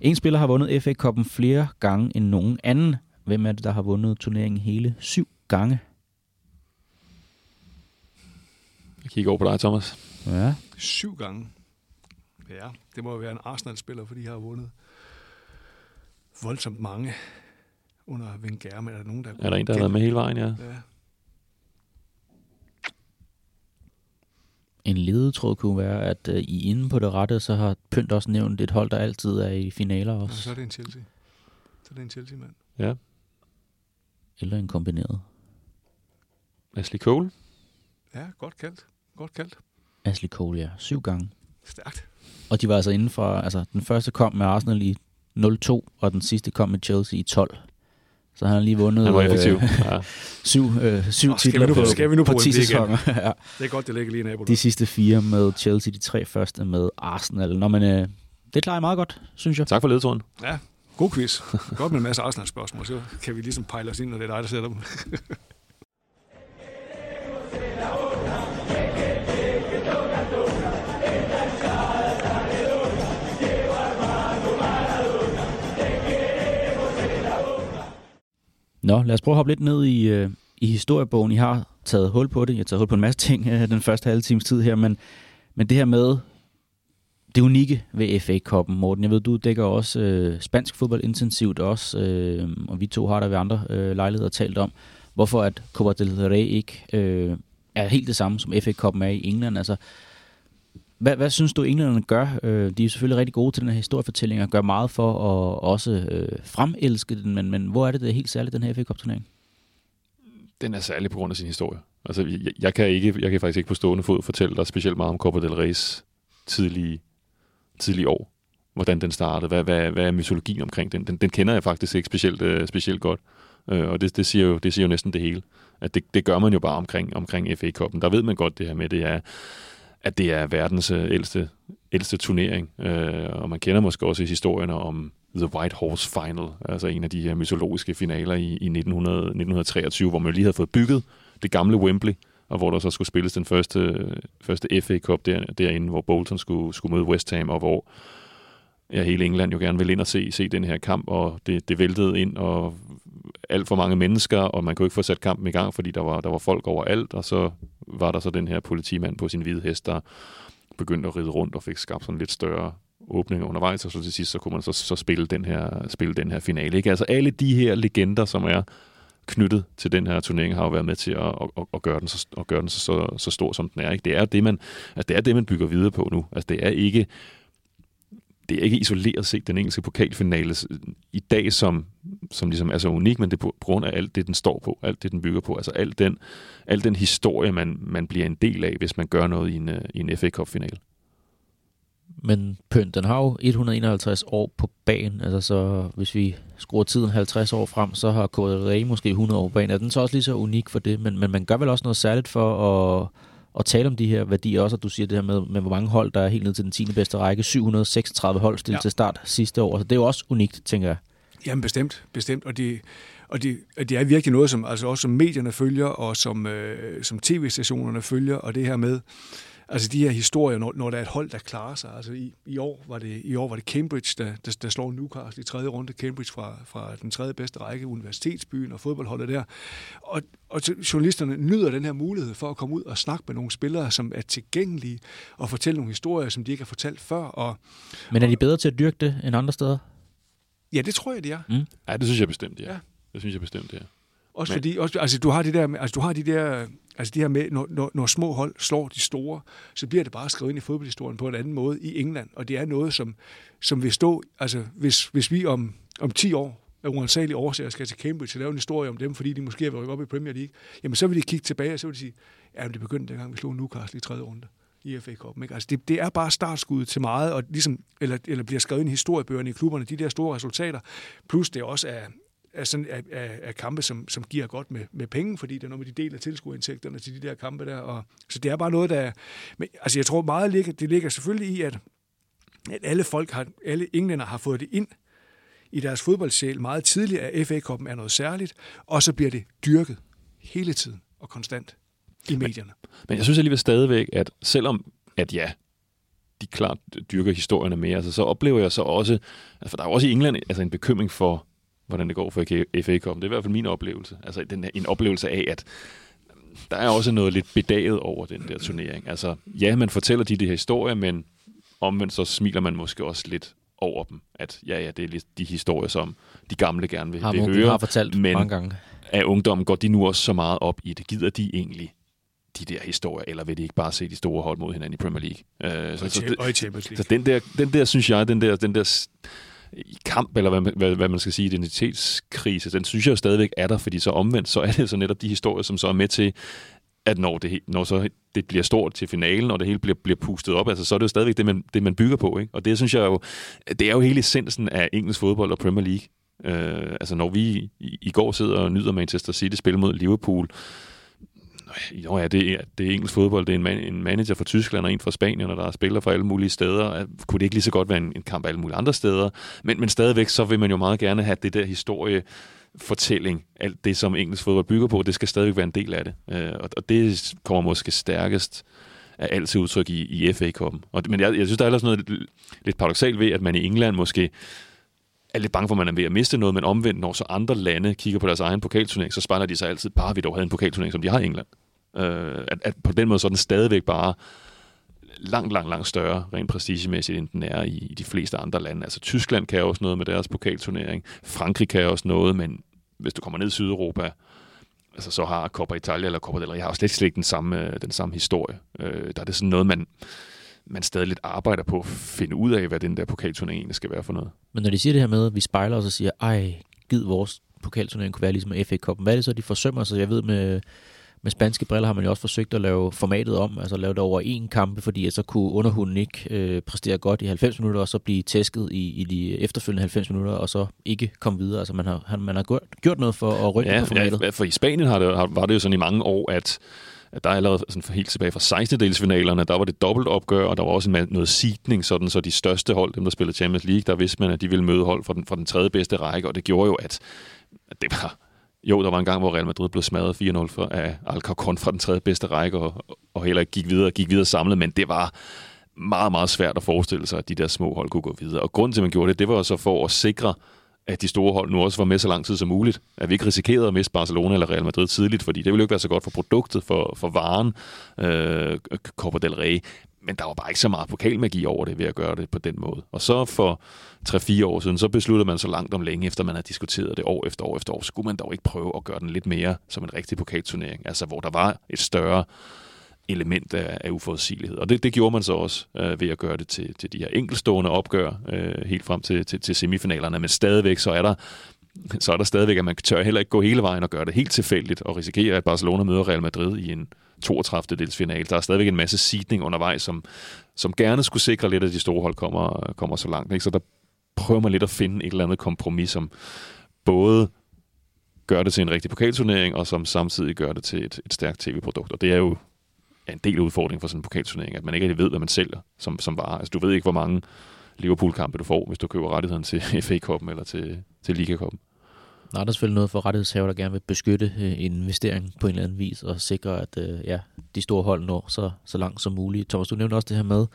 En spiller har vundet FA-koppen flere gange end nogen anden. Hvem er det, der har vundet turneringen hele syv gange? Jeg kigger over på dig, Thomas. Ja. Syv gange. Ja, det må jo være en Arsenal-spiller, fordi de har vundet voldsomt mange under Wenger, men er der nogen, der... Er der en, der har været med hele vejen, ja? Ja. En ledetråd kunne være, at øh, I inde på det rette, så har Pynt også nævnt et hold, der altid er i finaler Og også. så er det en Chelsea. Så er det en Chelsea-mand. Ja. Eller en kombineret. Ashley Cole. Ja, godt kaldt. Godt kaldt. Ashley Cole, ja. Syv gange. Stærkt. Og de var altså inden for, altså den første kom med Arsenal i 0-2, og den sidste kom med Chelsea i 12. Så han har lige vundet Han var effektiv. Øh, Ja. syv, øh, syv Nå, skal titler vi nu- på, skal vi nu på på 10 MB igen? sæsoner. ja. Det er godt, det ligger lige i naboen. De sidste fire med Chelsea, de tre første med Arsenal. Nå, men øh, det klarer jeg meget godt, synes jeg. Tak for ledetråden. Ja, god quiz. Godt med en masse Arsenal-spørgsmål, så kan vi ligesom pejle os ind, når det er dig, der sætter dem. Nå, lad os prøve at hoppe lidt ned i, øh, i historiebogen. I har taget hul på det. Jeg har taget hul på en masse ting øh, den første halve times tid her, men, men det her med det unikke ved FA-koppen, Morten. Jeg ved, du dækker også øh, spansk fodbold intensivt også, øh, og vi to har der ved andre øh, lejligheder talt om, hvorfor at Copa del Rey ikke øh, er helt det samme, som FA-koppen er i England. Altså, hvad, hvad synes du, englænderne gør? Øh, de er selvfølgelig rigtig gode til den her historiefortælling og gør meget for at også øh, fremelske den, men, men hvor er det, det er helt særligt, den her FA Cup-turnering? Den er særlig på grund af sin historie. Altså, jeg, jeg, kan ikke, jeg kan faktisk ikke på stående fod fortælle dig specielt meget om Copa del Rey's tidlige, tidlige år. Hvordan den startede, hvad, hvad, hvad er mytologien omkring den? Den, den kender jeg faktisk ikke specielt, øh, specielt godt. øh, og det, det, siger jo, det siger jo næsten det hele. At det, det gør man jo bare omkring, omkring FA-koppen. Der ved man godt det her med, det er, at det er verdens øh, ældste, ældste turnering. Øh, og man kender måske også historierne om The White Horse Final, altså en af de her mytologiske finaler i, i 1900, 1923, hvor man lige havde fået bygget det gamle Wembley, og hvor der så skulle spilles den første, første FA Cup der, derinde, hvor Bolton skulle, skulle møde West Ham, og hvor ja, hele England jo gerne ville ind og se, se den her kamp, og det, det væltede ind, og alt for mange mennesker, og man kunne ikke få sat kampen i gang, fordi der var, der var folk overalt, og så var der så den her politimand på sin hvide hest, der begyndte at ride rundt og fik skabt sådan lidt større åbninger undervejs, og så til sidst så kunne man så, så spille, den her, spille den her finale. Ikke? Altså alle de her legender, som er knyttet til den her turnering, har jo været med til at, at, at gøre den, så, at gøre den så, så, så stor, som den er. Ikke? Det, er det, man, altså det er det, man bygger videre på nu. Altså det er ikke det er ikke isoleret set den engelske pokalfinale i dag, som, som ligesom er så unik, men det er på grund af alt det, den står på, alt det, den bygger på, altså alt den, alt den historie, man, man bliver en del af, hvis man gør noget i en, øh, i en FA Cup-finale. Men Pønt, den har jo 151 år på banen, altså så hvis vi skruer tiden 50 år frem, så har KDR måske 100 år på banen. Er den så også lige så unik for det? Men, men man gør vel også noget særligt for at at tale om de her værdier også, at du siger det her med, med hvor mange hold, der er helt ned til den 10. bedste række. 736 hold stillet ja. til start sidste år. Så det er jo også unikt, tænker jeg. Jamen bestemt, bestemt. Og det, og det, og det er virkelig noget, som, altså også som medierne følger, og som, øh, som tv-stationerne følger, og det her med, altså de her historier, når, når der er et hold, der klarer sig. Altså i, i, år, var det, i år var det Cambridge, der, der, der slår Newcastle i tredje runde. Cambridge fra, fra den tredje bedste række, universitetsbyen og fodboldholdet der. Og, og journalisterne nyder den her mulighed for at komme ud og snakke med nogle spillere, som er tilgængelige, og fortælle nogle historier, som de ikke har fortalt før. Og, Men er de bedre til at dyrke det end andre steder? Ja, det tror jeg, de er. Mm. Ja, det synes jeg bestemt, ja. ja. Det synes jeg bestemt, ja. Også Men. fordi, også, altså, du har de der, altså, du har de der, altså de her med, når, når, når små hold slår de store, så bliver det bare skrevet ind i fodboldhistorien på en anden måde i England. Og det er noget, som, som vil stå, altså hvis, hvis vi om, om 10 år af uansagelige årsager skal til Cambridge og lave en historie om dem, fordi de måske har rykket op i Premier League, jamen så vil de kigge tilbage, og så vil de sige, ja, det begyndte dengang, vi slog Newcastle i tredje runde i FA Cup. Ikke? Altså det, det, er bare startskud til meget, og ligesom, eller, eller bliver skrevet ind i historiebøgerne i klubberne, de der store resultater, plus det også er, er, sådan, er, er, er kampe, som, som giver godt med, med penge, fordi det er noget med de deler tilskuerindtægterne til de der kampe der. Og, så det er bare noget, der... Men, altså jeg tror meget, ligger, det ligger selvfølgelig i, at, at alle folk har, alle englænder har fået det ind i deres fodboldsjæl meget tidligt, at FA-koppen er noget særligt, og så bliver det dyrket hele tiden og konstant i medierne. Men, men jeg synes alligevel stadigvæk, at selvom at ja, de klart dyrker historierne mere, altså, så oplever jeg så også, altså, for der er jo også i England altså, en bekymring for hvordan det går for FA Cup. Det er i hvert fald min oplevelse. Altså den, en oplevelse af, at der er også noget lidt bedaget over den der turnering. Altså, ja, man fortæller de, de her historier, men omvendt så smiler man måske også lidt over dem. At ja, ja, det er lidt de historier, som de gamle gerne vil, har vil høre. har fortalt men mange gange. af ungdommen går de nu også så meget op i det. Gider de egentlig de der historier, eller vil de ikke bare se de store hold mod hinanden i Premier League? Uh, så, så, og i Champions League. Så den der, den der, synes jeg, den der, den der i kamp, eller hvad, hvad, hvad man skal sige, identitetskrise, den synes jeg jo stadigvæk er der, fordi så omvendt, så er det så netop de historier, som så er med til, at når det, når så det bliver stort til finalen, og det hele bliver, bliver pustet op, altså, så er det jo stadigvæk det, man, det, man bygger på. Ikke? Og det synes jeg jo, det er jo hele essensen af engelsk fodbold og Premier League. Øh, altså når vi i, i går sidder og nyder Manchester City spil mod Liverpool, jo, ja, det er, det er engelsk fodbold. Det er en, man, en manager fra Tyskland og en fra Spanien, og der er spillere fra alle mulige steder. Kunne det ikke lige så godt være en, en kamp alle mulige andre steder? Men, men stadigvæk, så vil man jo meget gerne have det der historie fortælling, alt det, som engelsk fodbold bygger på, det skal stadigvæk være en del af det. Øh, og, og det kommer måske stærkest af alt til udtryk i, i FA-koppen. Men jeg, jeg synes, der er ellers noget lidt, lidt paradoxalt ved, at man i England måske er lidt bange for, at man er ved at miste noget, men omvendt, når så andre lande kigger på deres egen pokalturnering, så spejler de sig altid, bare vi dog havde en pokalturnering, som de har i England. Øh, at, at på den måde så er den stadigvæk bare langt, langt, langt større rent prestigemæssigt, end den er i, i de fleste andre lande. Altså Tyskland kan også noget med deres pokalturnering. Frankrig kan også noget, men hvis du kommer ned i Sydeuropa, altså så har Coppa Italia eller Coppa del Rey har slet, slet ikke den samme, øh, den samme historie. Øh, der er det sådan noget, man, man stadig lidt arbejder på at finde ud af, hvad den der pokalturnering egentlig skal være for noget. Men når de siger det her med, at vi spejler os og siger, ej, gid vores pokalturnering kunne være ligesom FA Cup. Hvad er det så, de forsømmer? Så jeg ved med med spanske briller har man jo også forsøgt at lave formatet om, altså lave det over en kampe, fordi så kunne underhunden ikke øh, præstere godt i 90 minutter, og så blive tæsket i, i de efterfølgende 90 minutter, og så ikke komme videre. Altså man har, man har gjort, gjort noget for at rykke ja, på formatet. Ja, for i Spanien har det, har, var det jo sådan i mange år, at at der er allerede sådan for helt tilbage fra 16. delsfinalerne, der var det dobbelt opgør, og der var også en, noget seedning, sådan så de største hold, dem der spillede Champions League, der vidste man, at de ville møde hold fra den, fra den tredje bedste række, og det gjorde jo, at, at det var jo, der var en gang, hvor Real Madrid blev smadret 4-0 af Alcorcon fra den tredje bedste række, og, og heller ikke gik videre, gik videre samlet, men det var meget, meget svært at forestille sig, at de der små hold kunne gå videre. Og grunden til, at man gjorde det, det var så for at sikre, at de store hold nu også var med så lang tid som muligt. At vi ikke risikerede at miste Barcelona eller Real Madrid tidligt, fordi det ville jo ikke være så godt for produktet, for, for varen, øh, Copa del Rey. Men der var bare ikke så meget pokalmagi over det ved at gøre det på den måde. Og så for 3-4 år siden, så besluttede man så langt om længe, efter man har diskuteret det år efter år efter år, skulle man dog ikke prøve at gøre den lidt mere som en rigtig pokalturnering. Altså hvor der var et større element af, af uforudsigelighed. Og det, det gjorde man så også øh, ved at gøre det til, til de her enkelstående opgør øh, helt frem til, til, til semifinalerne. Men stadigvæk så er der så er der stadigvæk, at man tør heller ikke gå hele vejen og gøre det helt tilfældigt og risikere, at Barcelona møder Real Madrid i en 32. dels finale. Der er stadigvæk en masse seedning undervejs, som, som gerne skulle sikre lidt, at de store hold kommer, kommer så langt. Ikke? Så der prøver man lidt at finde et eller andet kompromis, som både gør det til en rigtig pokalturnering, og som samtidig gør det til et, et stærkt tv-produkt. Og det er jo en del af udfordringen for sådan en pokalturnering, at man ikke rigtig ved, hvad man sælger som, som vare. Altså, du ved ikke, hvor mange Liverpool-kampe du får, hvis du køber rettigheden til FA-koppen eller til, til Liga-koppen. Nej, der er selvfølgelig noget for rettighedshaver, der gerne vil beskytte øh, en investering på en eller anden vis, og sikre, at øh, ja, de store hold når så, så langt som muligt. Thomas, du nævnte også det her med,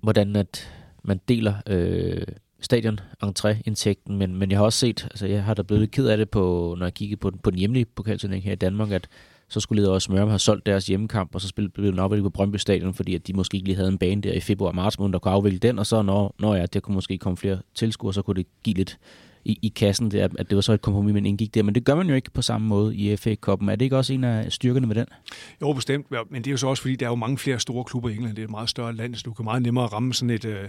hvordan at man deler øh, stadion entréindtægten, men, men jeg har også set, altså jeg har da blevet lidt ked af det, på, når jeg kiggede på, på den hjemlige pokalturnering her i Danmark, at så skulle Leder og Smørum have solgt deres hjemmekamp, og så spillede den afviklet på Brøndby Stadion, fordi at de måske ikke lige havde en bane der i februar og marts måned, der kunne afvikle den, og så når, når ja, der kunne måske komme flere tilskuere, så kunne det give lidt i, i kassen, det, at det var så et kompromis, man indgik der. Men det gør man jo ikke på samme måde i FA-koppen. Er det ikke også en af styrkerne ved den? Jo, bestemt. Men det er jo så også, fordi der er jo mange flere store klubber i England. Det er et meget større land, så du kan meget nemmere ramme sådan et, øh,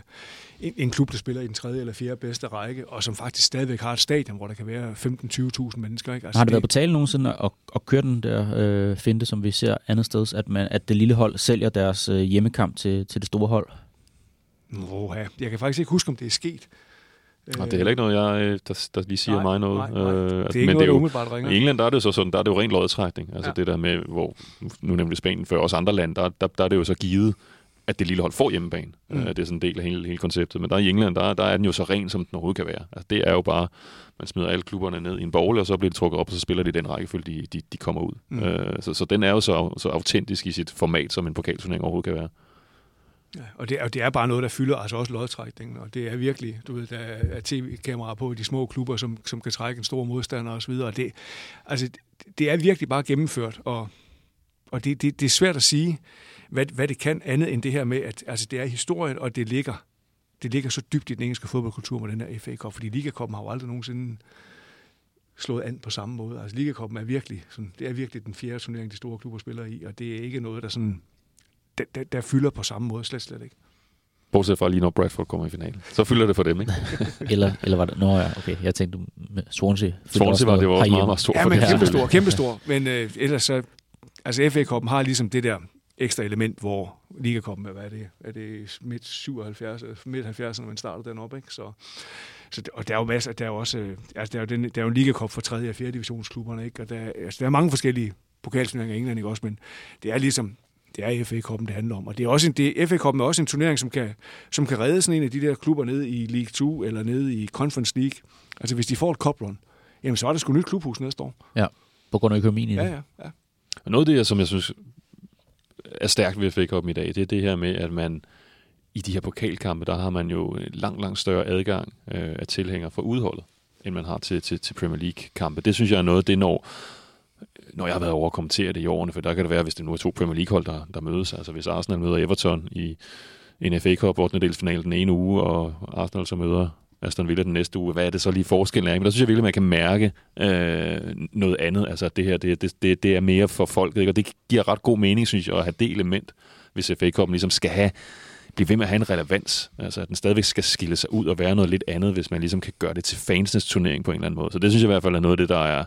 en, en klub, der spiller i den tredje eller fjerde bedste række, og som faktisk stadigvæk har et stadion, hvor der kan være 15-20.000 mennesker. Ikke? Altså, har det været på tale nogensinde at, at køre den der øh, finte, som vi ser andet sted, at, man, at det lille hold sælger deres øh, hjemmekamp til, til det store hold? Nå, ja. Jeg kan faktisk ikke huske, om det er sket. Og det er heller ikke noget, jeg, øh, der, der lige siger nej, mig noget. Nej, nej. Øh, det er altså, ikke men noget, det er der jo, umiddelbart ringer. I England der er det jo så sådan, der er det jo rent lodtrækning. Altså Ja. det der med, hvor, nu nemlig Spanien før også andre lande, der, der, der er det jo så givet, at det lille hold får hjemmebane. Mm. Det er sådan en del af hele, hele konceptet. Men der i England, der, der er den jo så ren, som den overhovedet kan være. Altså det er jo bare, man smider alle klubberne ned i en bowl, og så bliver det trukket op, og så spiller de den rækkefølge, de, de, de kommer ud. Mm. Øh, så, så den er jo så, så autentisk i sit format, som en pokalturnering overhovedet kan være. Ja, og, det og det er bare noget, der fylder altså også lodtrækningen, og det er virkelig, du ved, der er tv-kameraer på i de små klubber, som, som kan trække en stor modstander osv., og det, altså, det- er virkelig bare gennemført, og, og det, det, det er svært at sige, hvad, hvad det kan andet end det her med, at altså, det er historien, og det ligger, det ligger så dybt i den engelske fodboldkultur med den her FA Cup, fordi Ligakoppen har jo aldrig nogensinde slået an på samme måde. Altså Liga Ligakoppen er virkelig, sådan, det er virkelig den fjerde turnering, de store klubber spiller i, og det er ikke noget, der sådan, der, der, der fylder på samme måde, slet, slet ikke. Bortset fra lige når Bradford kommer i finalen. Så fylder det for dem, ikke? Eller, eller var det... Nå ja, okay. Jeg tænkte med Swansea. Swansea var, det var også meget, meget stort Ja, for men kæmpe stor, kæmpe stor. Men øh, ellers så, altså FA Cup'en har ligesom det der ekstra element, hvor Ligakoppen er, hvad er det? Er det midt 77, øh, midt 70'erne, man starter den op, ikke? Så, så, det- og der er jo masser, der er jo også, øh, altså der er jo, den, der er jo en Ligacup for 3. og 4. divisionsklubberne, ikke? Og der, er- altså, der er mange forskellige pokalturneringer i England, ikke også? Men det er ligesom, det er FA Cup'en, det handler om. Og det er også en, det, FA Cup'en er også en turnering, som kan, som kan redde sådan en af de der klubber nede i League 2 eller nede i Conference League. Altså hvis de får et cup run, jamen så er der sgu nyt klubhus næste år. På grund af økonomien i det. Ja, ja, ja. Og noget af det, som jeg synes er stærkt ved FA Cup i dag, det er det her med, at man i de her pokalkampe, der har man jo langt, langt større adgang øh, af tilhængere for udholdet, end man har til, til, til Premier League-kampe. Det synes jeg er noget, det når, når jeg har været over at kommentere det i årene, for der kan det være, hvis det nu er to Premier League-hold, der, der mødes. Altså hvis Arsenal møder Everton i en FA Cup 8. delsfinal den ene uge, og Arsenal så møder Aston Villa den næste uge. Hvad er det så lige forskellen er? Men der synes jeg virkelig, man kan mærke øh, noget andet. Altså at det her, det, det, det, er mere for folket, ikke? og det giver ret god mening, synes jeg, at have det element, hvis FA Cup'en ligesom skal have blive ved med at have en relevans. Altså, at den stadigvæk skal skille sig ud og være noget lidt andet, hvis man ligesom kan gøre det til fansenes turnering på en eller anden måde. Så det synes jeg i hvert fald er noget af det, der er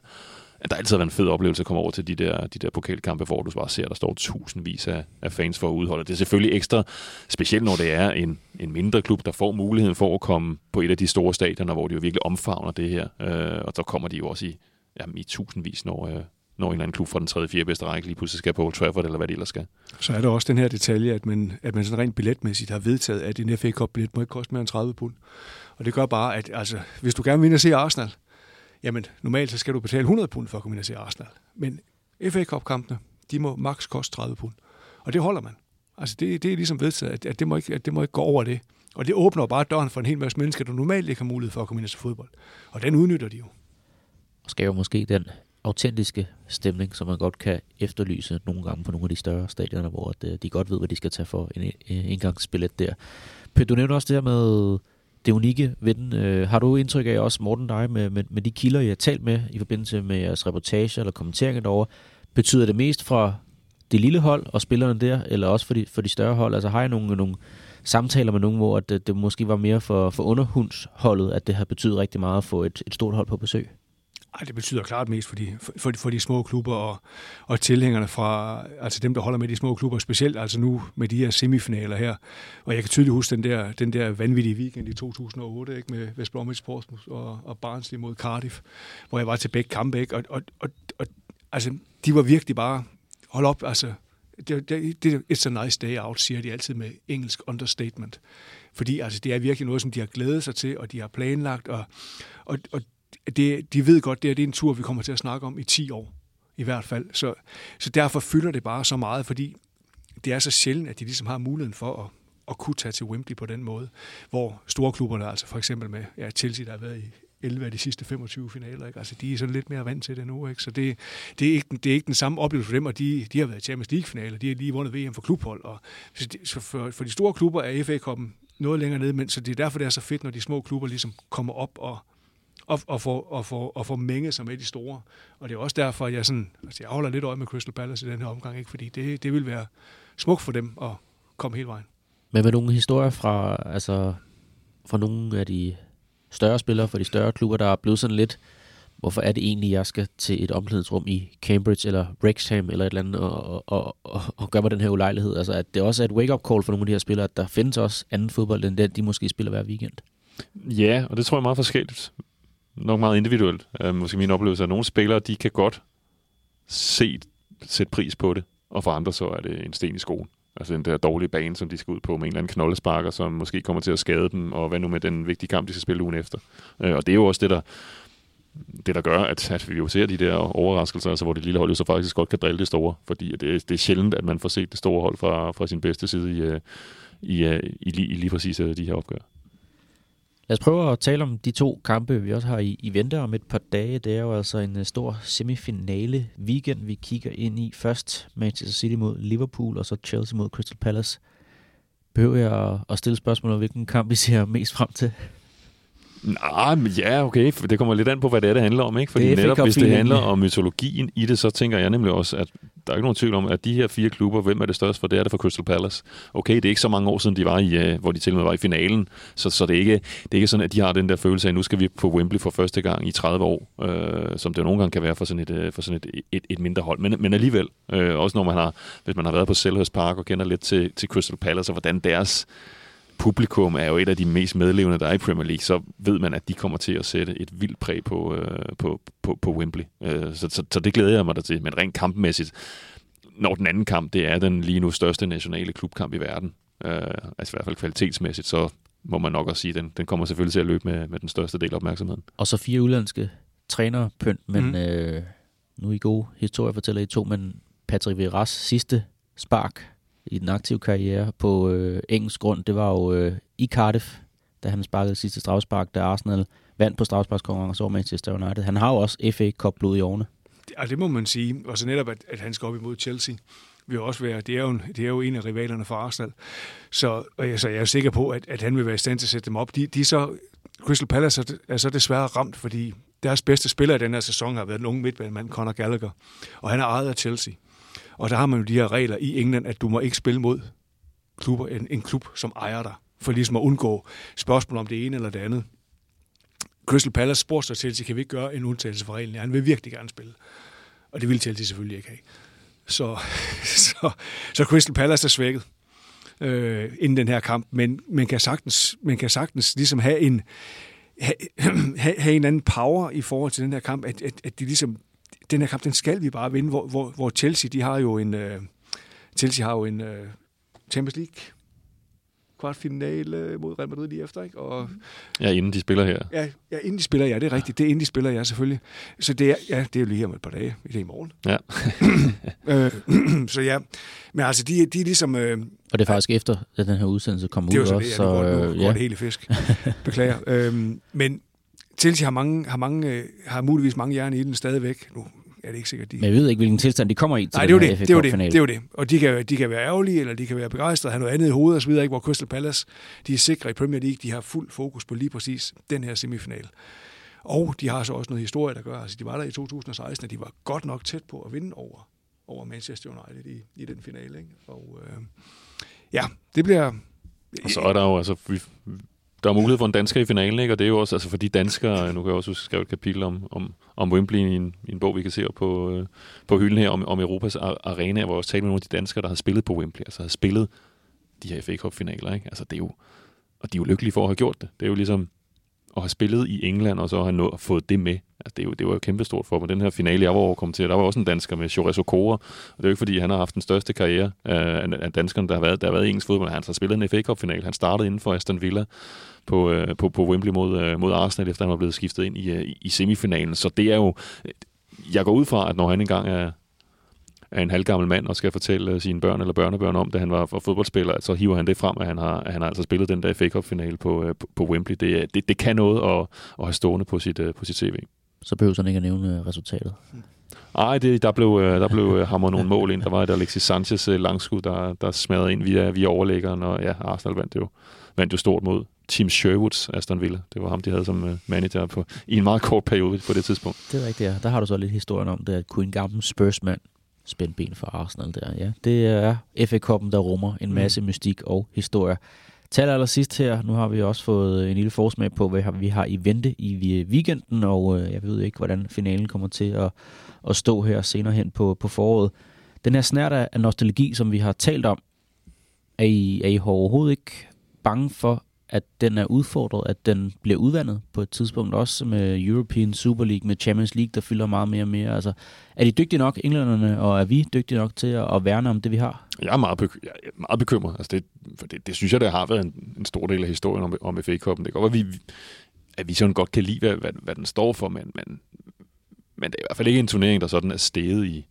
der altid har været en fed oplevelse at komme over til de der, de der pokalkampe, hvor du bare ser, at der står tusindvis af, af fans for at udholde. Det er selvfølgelig ekstra, specielt når det er en, en mindre klub, der får muligheden for at komme på et af de store stadioner, hvor de jo virkelig omfavner det her. Øh, og så kommer de jo også i, jamen, i tusindvis, når, øh, når en eller anden klub fra den tredje, fjerde bedste række lige pludselig skal på Old Trafford, eller hvad det ellers skal. Så er der også den her detalje, at man, at man sådan rent billetmæssigt har vedtaget, at en FA Cup-billet må ikke koste mere end 30 pund. Og det gør bare, at altså, hvis du gerne vil ind og se Arsenal, jamen normalt så skal du betale 100 pund for at komme ind og se Arsenal. Men FA Cup-kampene, de må maks koste 30 pund. Og det holder man. Altså det, det er ligesom vedtaget, at, at, det må ikke, at det må ikke gå over det. Og det åbner bare døren for en hel masse mennesker, der normalt ikke har mulighed for at komme ind og se fodbold. Og den udnytter de jo. Og skaber måske den autentiske stemning, som man godt kan efterlyse nogle gange på nogle af de større stadioner, hvor at, øh, de godt ved, hvad de skal tage for en indgangsbillet der. Pøt, du nævnte også det her med det unikke ved den. Øh, har du indtryk af også, Morten, dig med, med, med de kilder, I har talt med i forbindelse med jeres reportage eller kommenteringer derovre, betyder det mest fra det lille hold og spillerne der, eller også for de, for de større hold? Altså har jeg nogle, nogle samtaler med nogen, hvor det, øh, det måske var mere for, for underhundsholdet, at det har betydet rigtig meget at få et, et stort hold på besøg? Ej, det betyder klart mest for de, for, for de små klubber og, og tilhængerne fra, altså dem, der holder med de små klubber, specielt altså nu med de her semifinaler her. Og jeg kan tydeligt huske den der, den der vanvittige weekend i 2008, ikke, med West Bromwich Portsmouth og, og Barnsley mod Cardiff, hvor jeg var til begge kampe, ikke, og, og, og, og altså, de var virkelig bare, hold op, altså, det, det, det, it's a nice day out, siger de altid med engelsk understatement. Fordi altså, det er virkelig noget, som de har glædet sig til, og de har planlagt, og, og, og det, de ved godt, det, er, det er en tur, vi kommer til at snakke om i 10 år, i hvert fald. Så, så derfor fylder det bare så meget, fordi det er så sjældent, at de ligesom har muligheden for at, at kunne tage til Wembley på den måde, hvor store klubberne, altså for eksempel med ja, Chelsea, der har været i 11 af de sidste 25 finaler. Ikke? Altså, de er sådan lidt mere vant til det nu. Ikke? Så det, det, er ikke, det er ikke den samme oplevelse for dem, og de, de har været i Champions League-finaler. De har lige vundet VM for klubhold. Og, så, de, så for, for de store klubber er FA-koppen noget længere nede, men så det er derfor, det er så fedt, når de små klubber ligesom kommer op og, og, og, få, og, få, og få mænge sig med de store. Og det er også derfor, at jeg, sådan, altså jeg holder lidt øje med Crystal Palace i den her omgang, ikke? fordi det, det vil være smukt for dem at komme hele vejen. Men med nogle historier fra, altså, fra nogle af de større spillere fra de større klubber, der er blevet sådan lidt, hvorfor er det egentlig, jeg skal til et omklædningsrum i Cambridge eller Wrexham eller et eller andet og, og, og, og gøre mig den her ulejlighed? Altså, at det også er et wake-up call for nogle af de her spillere, at der findes også anden fodbold, end den, de måske spiller hver weekend. Ja, og det tror jeg er meget forskelligt nok meget individuelt. Øh, måske min oplevelse er, at nogle spillere, de kan godt se, sætte pris på det, og for andre så er det en sten i skoen. Altså den der dårlige bane, som de skal ud på med en eller anden knoldesparker, som måske kommer til at skade dem, og hvad nu med den vigtige kamp, de skal spille ugen efter. Øh, og det er jo også det, der, det, der gør, at, at vi jo ser de der overraskelser, altså hvor det lille hold jo så faktisk godt kan drille det store, fordi det, det er sjældent, at man får set det store hold fra, fra sin bedste side i, øh, i, øh, i, i, i lige præcis øh, de her opgør. Lad os prøve at tale om de to kampe, vi også har i, i vente om et par dage. Det er jo altså en øh, stor semifinale weekend, vi kigger ind i. Først Manchester City mod Liverpool, og så Chelsea mod Crystal Palace. Behøver jeg at stille spørgsmål om, hvilken kamp vi ser mest frem til? Nej, men ja, okay. Det kommer lidt an på, hvad det er, det handler om. Ikke? Fordi det netop, hvis det handler om mytologien i det, så tænker jeg nemlig også, at der er ikke nogen tvivl om, at de her fire klubber, hvem er det største for? Det er det for Crystal Palace. Okay, det er ikke så mange år siden, de var i, uh, hvor de til og med var i finalen, så, så det, er ikke, det er ikke sådan, at de har den der følelse af, at nu skal vi på Wembley for første gang i 30 år, uh, som det nogle gange kan være for sådan et, uh, for sådan et, et, et mindre hold. Men, men alligevel, uh, også når man har, hvis man har været på Selhurst Park og kender lidt til, til Crystal Palace og hvordan deres publikum er jo et af de mest medlevende, der er i Premier League, så ved man, at de kommer til at sætte et vildt præg på, øh, på, på, på Wembley. Øh, så, så, så det glæder jeg mig da til. Men rent kampmæssigt, når den anden kamp, det er den lige nu største nationale klubkamp i verden, øh, altså i hvert fald kvalitetsmæssigt, så må man nok også sige, at den, den kommer selvfølgelig til at løbe med, med den største del af opmærksomheden. Og så fire udlandske trænere, pynt, men mm. øh, nu er I gode historier, fortæller I to, men Patrick Vieras sidste spark i den aktive karriere på øh, engelsk grund, det var jo øh, i Cardiff, da han sparkede sidste strafspark, da Arsenal vandt på strafsparkskonkurrence over Manchester United. Han har jo også FA Cup blod i årene. Ja, altså, det må man sige. Og så netop, at, at han skal op imod Chelsea vil også være, det er jo, det er jo en af rivalerne for Arsenal. Så, og jeg, så jeg er sikker på, at, at han vil være i stand til at sætte dem op. De, de så, Crystal Palace er, er så desværre ramt, fordi deres bedste spiller i den her sæson har været den unge midtbanemand Conor Gallagher, og han er ejet af Chelsea. Og der har man jo de her regler i England, at du må ikke spille mod klubber, en, en klub, som ejer dig, for ligesom at undgå spørgsmål om det ene eller det andet. Crystal Palace spurgte sig til, kan vi ikke gøre en undtagelse for reglen? Ja, han vil virkelig gerne spille. Og det vil Chelsea selvfølgelig ikke have. Så, så, så Crystal Palace er svækket øh, inden den her kamp, men man kan sagtens, man kan sagtens ligesom have en, have, have en anden power i forhold til den her kamp, at, at, at de ligesom den her kamp, den skal vi bare vinde, hvor, hvor, hvor Chelsea, de har jo en, uh, Chelsea har jo en uh, Champions League kvartfinale mod Real Madrid lige efter, ikke? Og, ja, inden de spiller her. Ja, ja, inden de spiller, ja, det er rigtigt. Det er inden de spiller, ja, selvfølgelig. Så det er, ja, det er jo lige om et par dage. Det er i morgen. Ja. øh, så ja, men altså, de, de er ligesom... Øh, og det er faktisk efter, at den her udsendelse kommer ud også. Det er jo så, det, ja, nu, går, nu ja. går det hele fisk. Beklager. øhm, men Chelsea har, mange, har, mange, har muligvis mange hjerne i den stadigvæk. Nu er det ikke sikkert, de... Men jeg ved ikke, hvilken tilstand de kommer i til Nej, det er det, det, er det, det er det. Og de kan, de kan være ærgerlige, eller de kan være begejstrede, have noget andet i hovedet osv., ikke? hvor Crystal Palace, de er sikre i Premier League, de har fuld fokus på lige præcis den her semifinal. Og de har så også noget historie, der gør, altså de var der i 2016, og de var godt nok tæt på at vinde over over Manchester United i, i den finale. Ikke? Og øh, ja, det bliver... Og så er der jo, altså, vi, der er mulighed for en dansker i finalen, ikke? og det er jo også, altså for de danskere, nu kan jeg også skrive et kapitel om, om, om Wembley i en, i en bog, vi kan se på, øh, på hylden her, om, om Europas arena, hvor jeg også talte med nogle af de danskere, der har spillet på Wembley, altså har spillet de her FA Cup-finaler, ikke? Altså det er jo, og de er jo lykkelige for at have gjort det. Det er jo ligesom at have spillet i England, og så have nået, fået det med. Altså, det, er jo, det var jo kæmpestort for mig. Den her finale, jeg var overkommet til, der var også en dansker med Chores Okora, og det er jo ikke, fordi han har haft den største karriere øh, af, af danskerne, der har været, der har været i engelsk fodbold. Han har spillet en FA Cup-final. Han startede inden for Aston Villa på, øh, på, på Wembley mod, øh, mod Arsenal, efter han var blevet skiftet ind i, øh, i semifinalen. Så det er jo... Jeg går ud fra, at når han engang er, er en halvgammel mand og skal fortælle sine børn eller børnebørn om, da han var fodboldspiller, så hiver han det frem, at han har, at han har altså spillet den der FA Cup-finale på, på, på Wembley. Det, det, det kan noget at, at have stående på sit, på sit CV. Så behøver han ikke at nævne resultatet. Nej, det, der blev, der blev hamret nogle mål ind. Der var et Alexis Sanchez langskud, der, der smadrede ind via, via overlæggeren, og ja, Arsenal vandt jo, vandt jo stort mod Tim Sherwoods Aston Villa. Det var ham, de havde som manager på, i en meget kort periode på det tidspunkt. Det er rigtigt, ja. Der har du så lidt historien om det, at kunne en gammel Spurs-mand spænde ben for Arsenal der. Ja, det er FA Cup'en, der rummer en masse mm. mystik og historie. Til aller sidst her, nu har vi også fået en lille forsmag på, hvad vi har i vente i weekenden, og jeg ved ikke, hvordan finalen kommer til at, at stå her senere hen på, på foråret. Den her snært af nostalgi, som vi har talt om, er I, er I overhovedet ikke bange for, at den er udfordret, at den bliver udvandet på et tidspunkt, også med European Super League, med Champions League, der fylder meget mere og mere. Altså, er de dygtige nok, englænderne, og er vi dygtige nok til at, at værne om det, vi har? Jeg er meget, beky- jeg er meget bekymret. Altså det, for det, det, synes jeg, det har været en, en stor del af historien om, om FA Cup'en. Det går, at vi, at vi sådan godt kan lide, hvad, hvad, hvad den står for, men, men, men det er i hvert fald ikke en turnering, der sådan er steget i,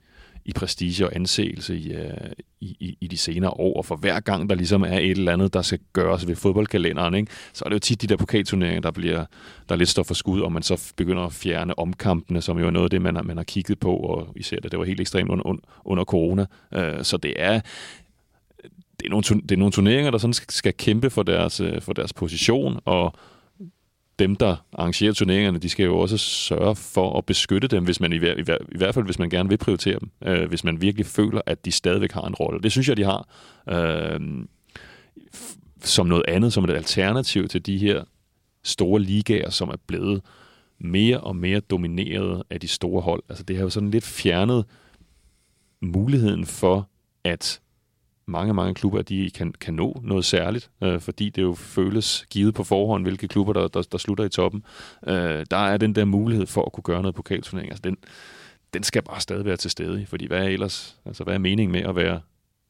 i prestige og anseelse i, øh, i, i, i de senere år. Og for hver gang, der ligesom er et eller andet, der skal gøres ved fodboldkalenderen, ikke? så er det jo tit de der pokalturneringer, der, bliver, der lidt står for skud, og man så begynder at fjerne omkampene, som jo er noget af det, man har, man har kigget på, og især det, det var helt ekstremt under, under corona. Øh, så det er, det er, nogle, det er nogle turneringer, der sådan skal, skal kæmpe for deres, øh, for deres position, og dem, der arrangerer turneringerne, de skal jo også sørge for at beskytte dem, hvis man i, hver, i, hver, i hvert fald hvis man gerne vil prioritere dem, øh, hvis man virkelig føler, at de stadigvæk har en rolle. Det synes jeg, de har. Øh, som noget andet, som et alternativ til de her store ligaer, som er blevet mere og mere domineret af de store hold. Altså det har jo sådan lidt fjernet muligheden for, at mange, mange klubber, de kan, kan nå noget særligt, øh, fordi det jo føles givet på forhånd, hvilke klubber, der, der, der slutter i toppen. Øh, der er den der mulighed for at kunne gøre noget pokalturnering. Altså den, den skal bare stadig være til stede, fordi hvad er ellers, altså hvad er meningen med at være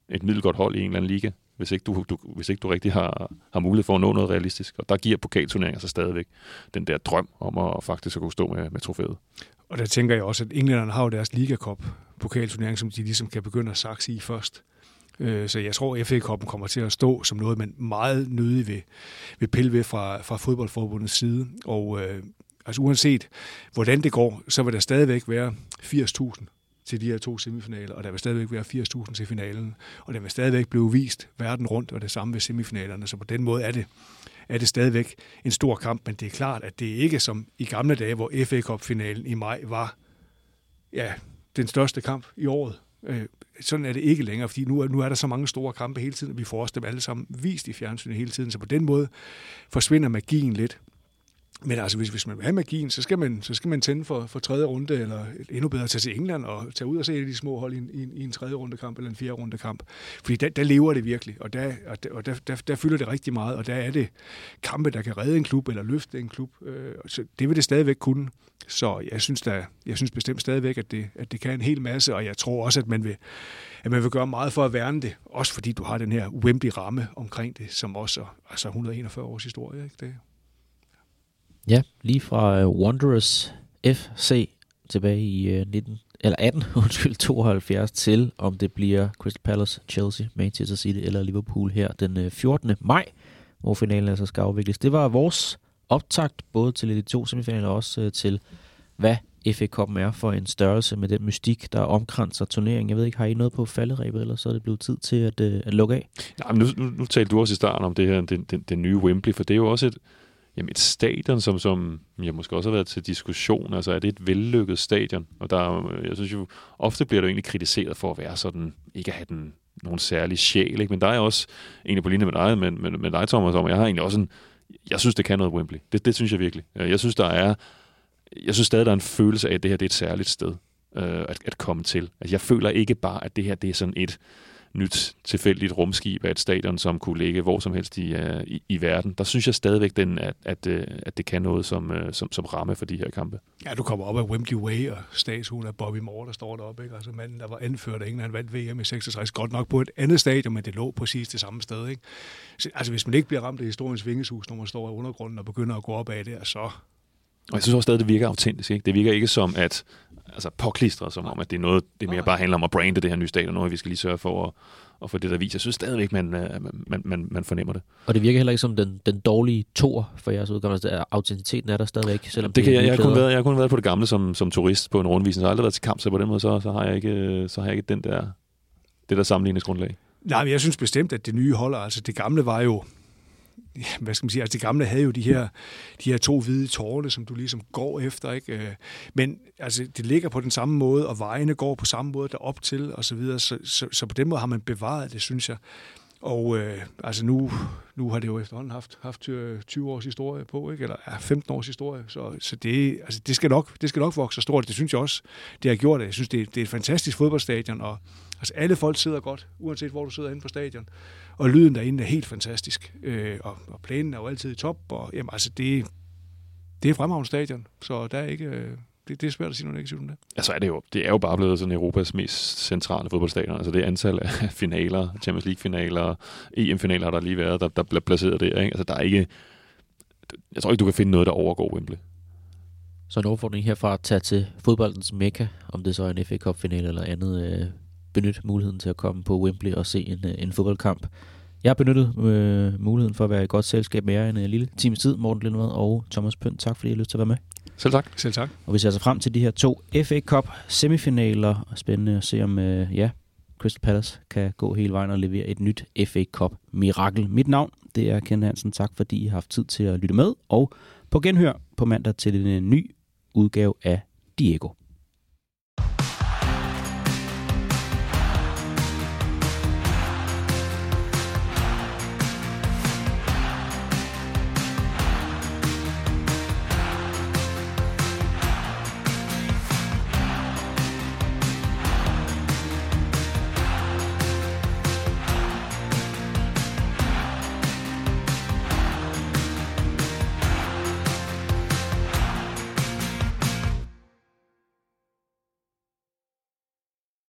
et middelgodt hold i en eller anden liga, hvis ikke du, du, hvis ikke du rigtig har, har mulighed for at nå noget realistisk. Og der giver pokalturneringer så stadigvæk den der drøm om at faktisk at kunne stå med, med trofæet. Og der tænker jeg også, at englænderne har jo deres ligakop pokalturnering, som de ligesom kan begynde at sakse i først. Øh, så jeg tror, at FA-koppen kommer til at stå som noget, man meget nødig vil, vil pille ved fra, fra fodboldforbundets side. Og øh, altså uanset hvordan det går, så vil der stadigvæk være 80.000 til de her to semifinaler, og der vil stadigvæk være 80.000 til finalen, og der vil stadigvæk blive vist verden rundt, og det samme ved semifinalerne. Så på den måde er det, er det stadigvæk en stor kamp, men det er klart, at det ikke som i gamle dage, hvor FA Cup-finalen i maj var ja, den største kamp i året. Øh, sådan er det ikke længere, fordi nu nu er der så mange store kampe hele tiden, og vi får også dem alle sammen vist i fjernsynet hele tiden, så på den måde forsvinder magien lidt. Men altså, hvis, hvis man vil have magien, så skal man, så skal man tænde for, for tredje runde, eller endnu bedre tage til England og tage ud og se de små hold i en, i en, i en tredje runde kamp eller en fjerde runde kamp. Fordi der, der lever det virkelig, og, der, og, der, og der, der, der fylder det rigtig meget, og der er det kampe, der kan redde en klub eller løfte en klub. Øh, så det vil det stadigvæk kunne. Så jeg synes, der, jeg synes bestemt stadigvæk, at det, at det kan en hel masse, og jeg tror også, at man vil, at man vil gøre meget for at værne det, også fordi du har den her Wembley-ramme omkring det, som også er altså 141 års historie. Ikke? Det, lige fra øh, Wanderers FC tilbage i øh, 19, eller 18, undskyld, 72 til, om det bliver Crystal Palace, Chelsea, Manchester City eller Liverpool her den øh, 14. maj, hvor finalen altså skal afvikles. Det var vores optakt både til de to semifinaler og også til, hvad FA Cup'en er for en størrelse med den mystik, der omkranser turneringen. Jeg ved ikke, har I noget på falderæbet, eller så er det blevet tid til at, at lukke af? Nej, men nu, nu, nu talte du også i starten om det her, den, den, den nye Wembley, for det er jo også et, Jamen et stadion, som, som jeg måske også har været til diskussion, altså er det et vellykket stadion? Og der, jeg synes jo, ofte bliver det egentlig kritiseret for at være sådan, ikke at have den, nogen særlig sjæl, ikke? men der er også, egentlig på linje med dig, men, men, med dig Thomas, om, jeg har egentlig også en, jeg synes det kan noget Wembley. Det, det synes jeg virkelig. Øh, jeg synes der er, jeg synes stadig der er en følelse af, at det her det er et særligt sted øh, at, at komme til. Altså, jeg føler ikke bare, at det her det er sådan et, nyt tilfældigt rumskib af et stadion, som kunne ligge hvor som helst i, uh, i, i verden. Der synes jeg stadigvæk, den, at, at, uh, at det kan noget som, uh, som, som ramme for de her kampe. Ja, du kommer op af Wembley Way og statuen af Bobby Moore, der står deroppe. Ikke? Altså manden, der var anført af England, han vandt VM i 66. Godt nok på et andet stadion, men det lå præcis det samme sted. Ikke? Så, altså hvis man ikke bliver ramt af historiens vingeshus, når man står i undergrunden og begynder at gå op af det, så, og jeg synes også stadig, det virker autentisk. Ikke? Det virker ikke som at altså påklistret, som om at det er noget, det mere bare handler om at brande det her nye stadion, og vi skal lige sørge for at, at få det der vis. Jeg synes stadigvæk, man, man, man, man fornemmer det. Og det virker heller ikke som den, den dårlige tor for jeres udgangspunkt. Altså, autenticiteten er der stadigvæk. Selvom det kan, jeg, jeg, har kun været, jeg har kun været på det gamle som, som turist på en rundvisning, så jeg har aldrig været til kamp, så på den måde, så, så, har, jeg ikke, så har jeg ikke den der, det der sammenligningsgrundlag. Nej, men jeg synes bestemt, at det nye holder. Altså det gamle var jo, hvad skal man sige, altså det gamle havde jo de her, de her to hvide tårne, som du ligesom går efter, ikke? Øh, men altså, det ligger på den samme måde, og vejene går på samme måde derop til, og så videre, så, så, så på den måde har man bevaret det, synes jeg. Og øh, altså nu, nu har det jo efterhånden haft, haft øh, 20 års historie på, ikke? eller ja, 15 års historie, så, så det, altså det, skal nok, det skal nok vokse så stort. Det synes jeg også, det har gjort det. Jeg synes, det, det er et fantastisk fodboldstadion, og altså alle folk sidder godt, uanset hvor du sidder inde på stadion og lyden derinde er helt fantastisk. Øh, og, og planen er jo altid i top, og jamen, altså det, det er fremragende stadion, så der er ikke, øh, det, det er svært at sige noget negativt om det. Altså er det jo, det er jo bare blevet sådan Europas mest centrale fodboldstadion. Altså det antal af finaler, Champions League-finaler, EM-finaler har der lige været, der, der bliver placeret der. Ikke? Altså der er ikke, jeg tror ikke, du kan finde noget, der overgår Wembley. Så en overfordring herfra at tage til fodboldens mekka, om det så er en FA Cup-finale eller andet, øh, benytte muligheden til at komme på Wembley og se en, øh, en fodboldkamp. Jeg har benyttet øh, muligheden for at være i godt selskab med jer en uh, lille times tid, Morten Lindvad og Thomas Pønt. Tak fordi I har lyst til at være med. Selv tak. Selv tak. Og vi ser altså frem til de her to FA Cup semifinaler. Spændende at se om, øh, ja, Crystal Palace kan gå hele vejen og levere et nyt FA Cup mirakel. Mit navn, det er Ken Hansen. Tak fordi I har haft tid til at lytte med. Og på genhør på mandag til en ny udgave af Diego.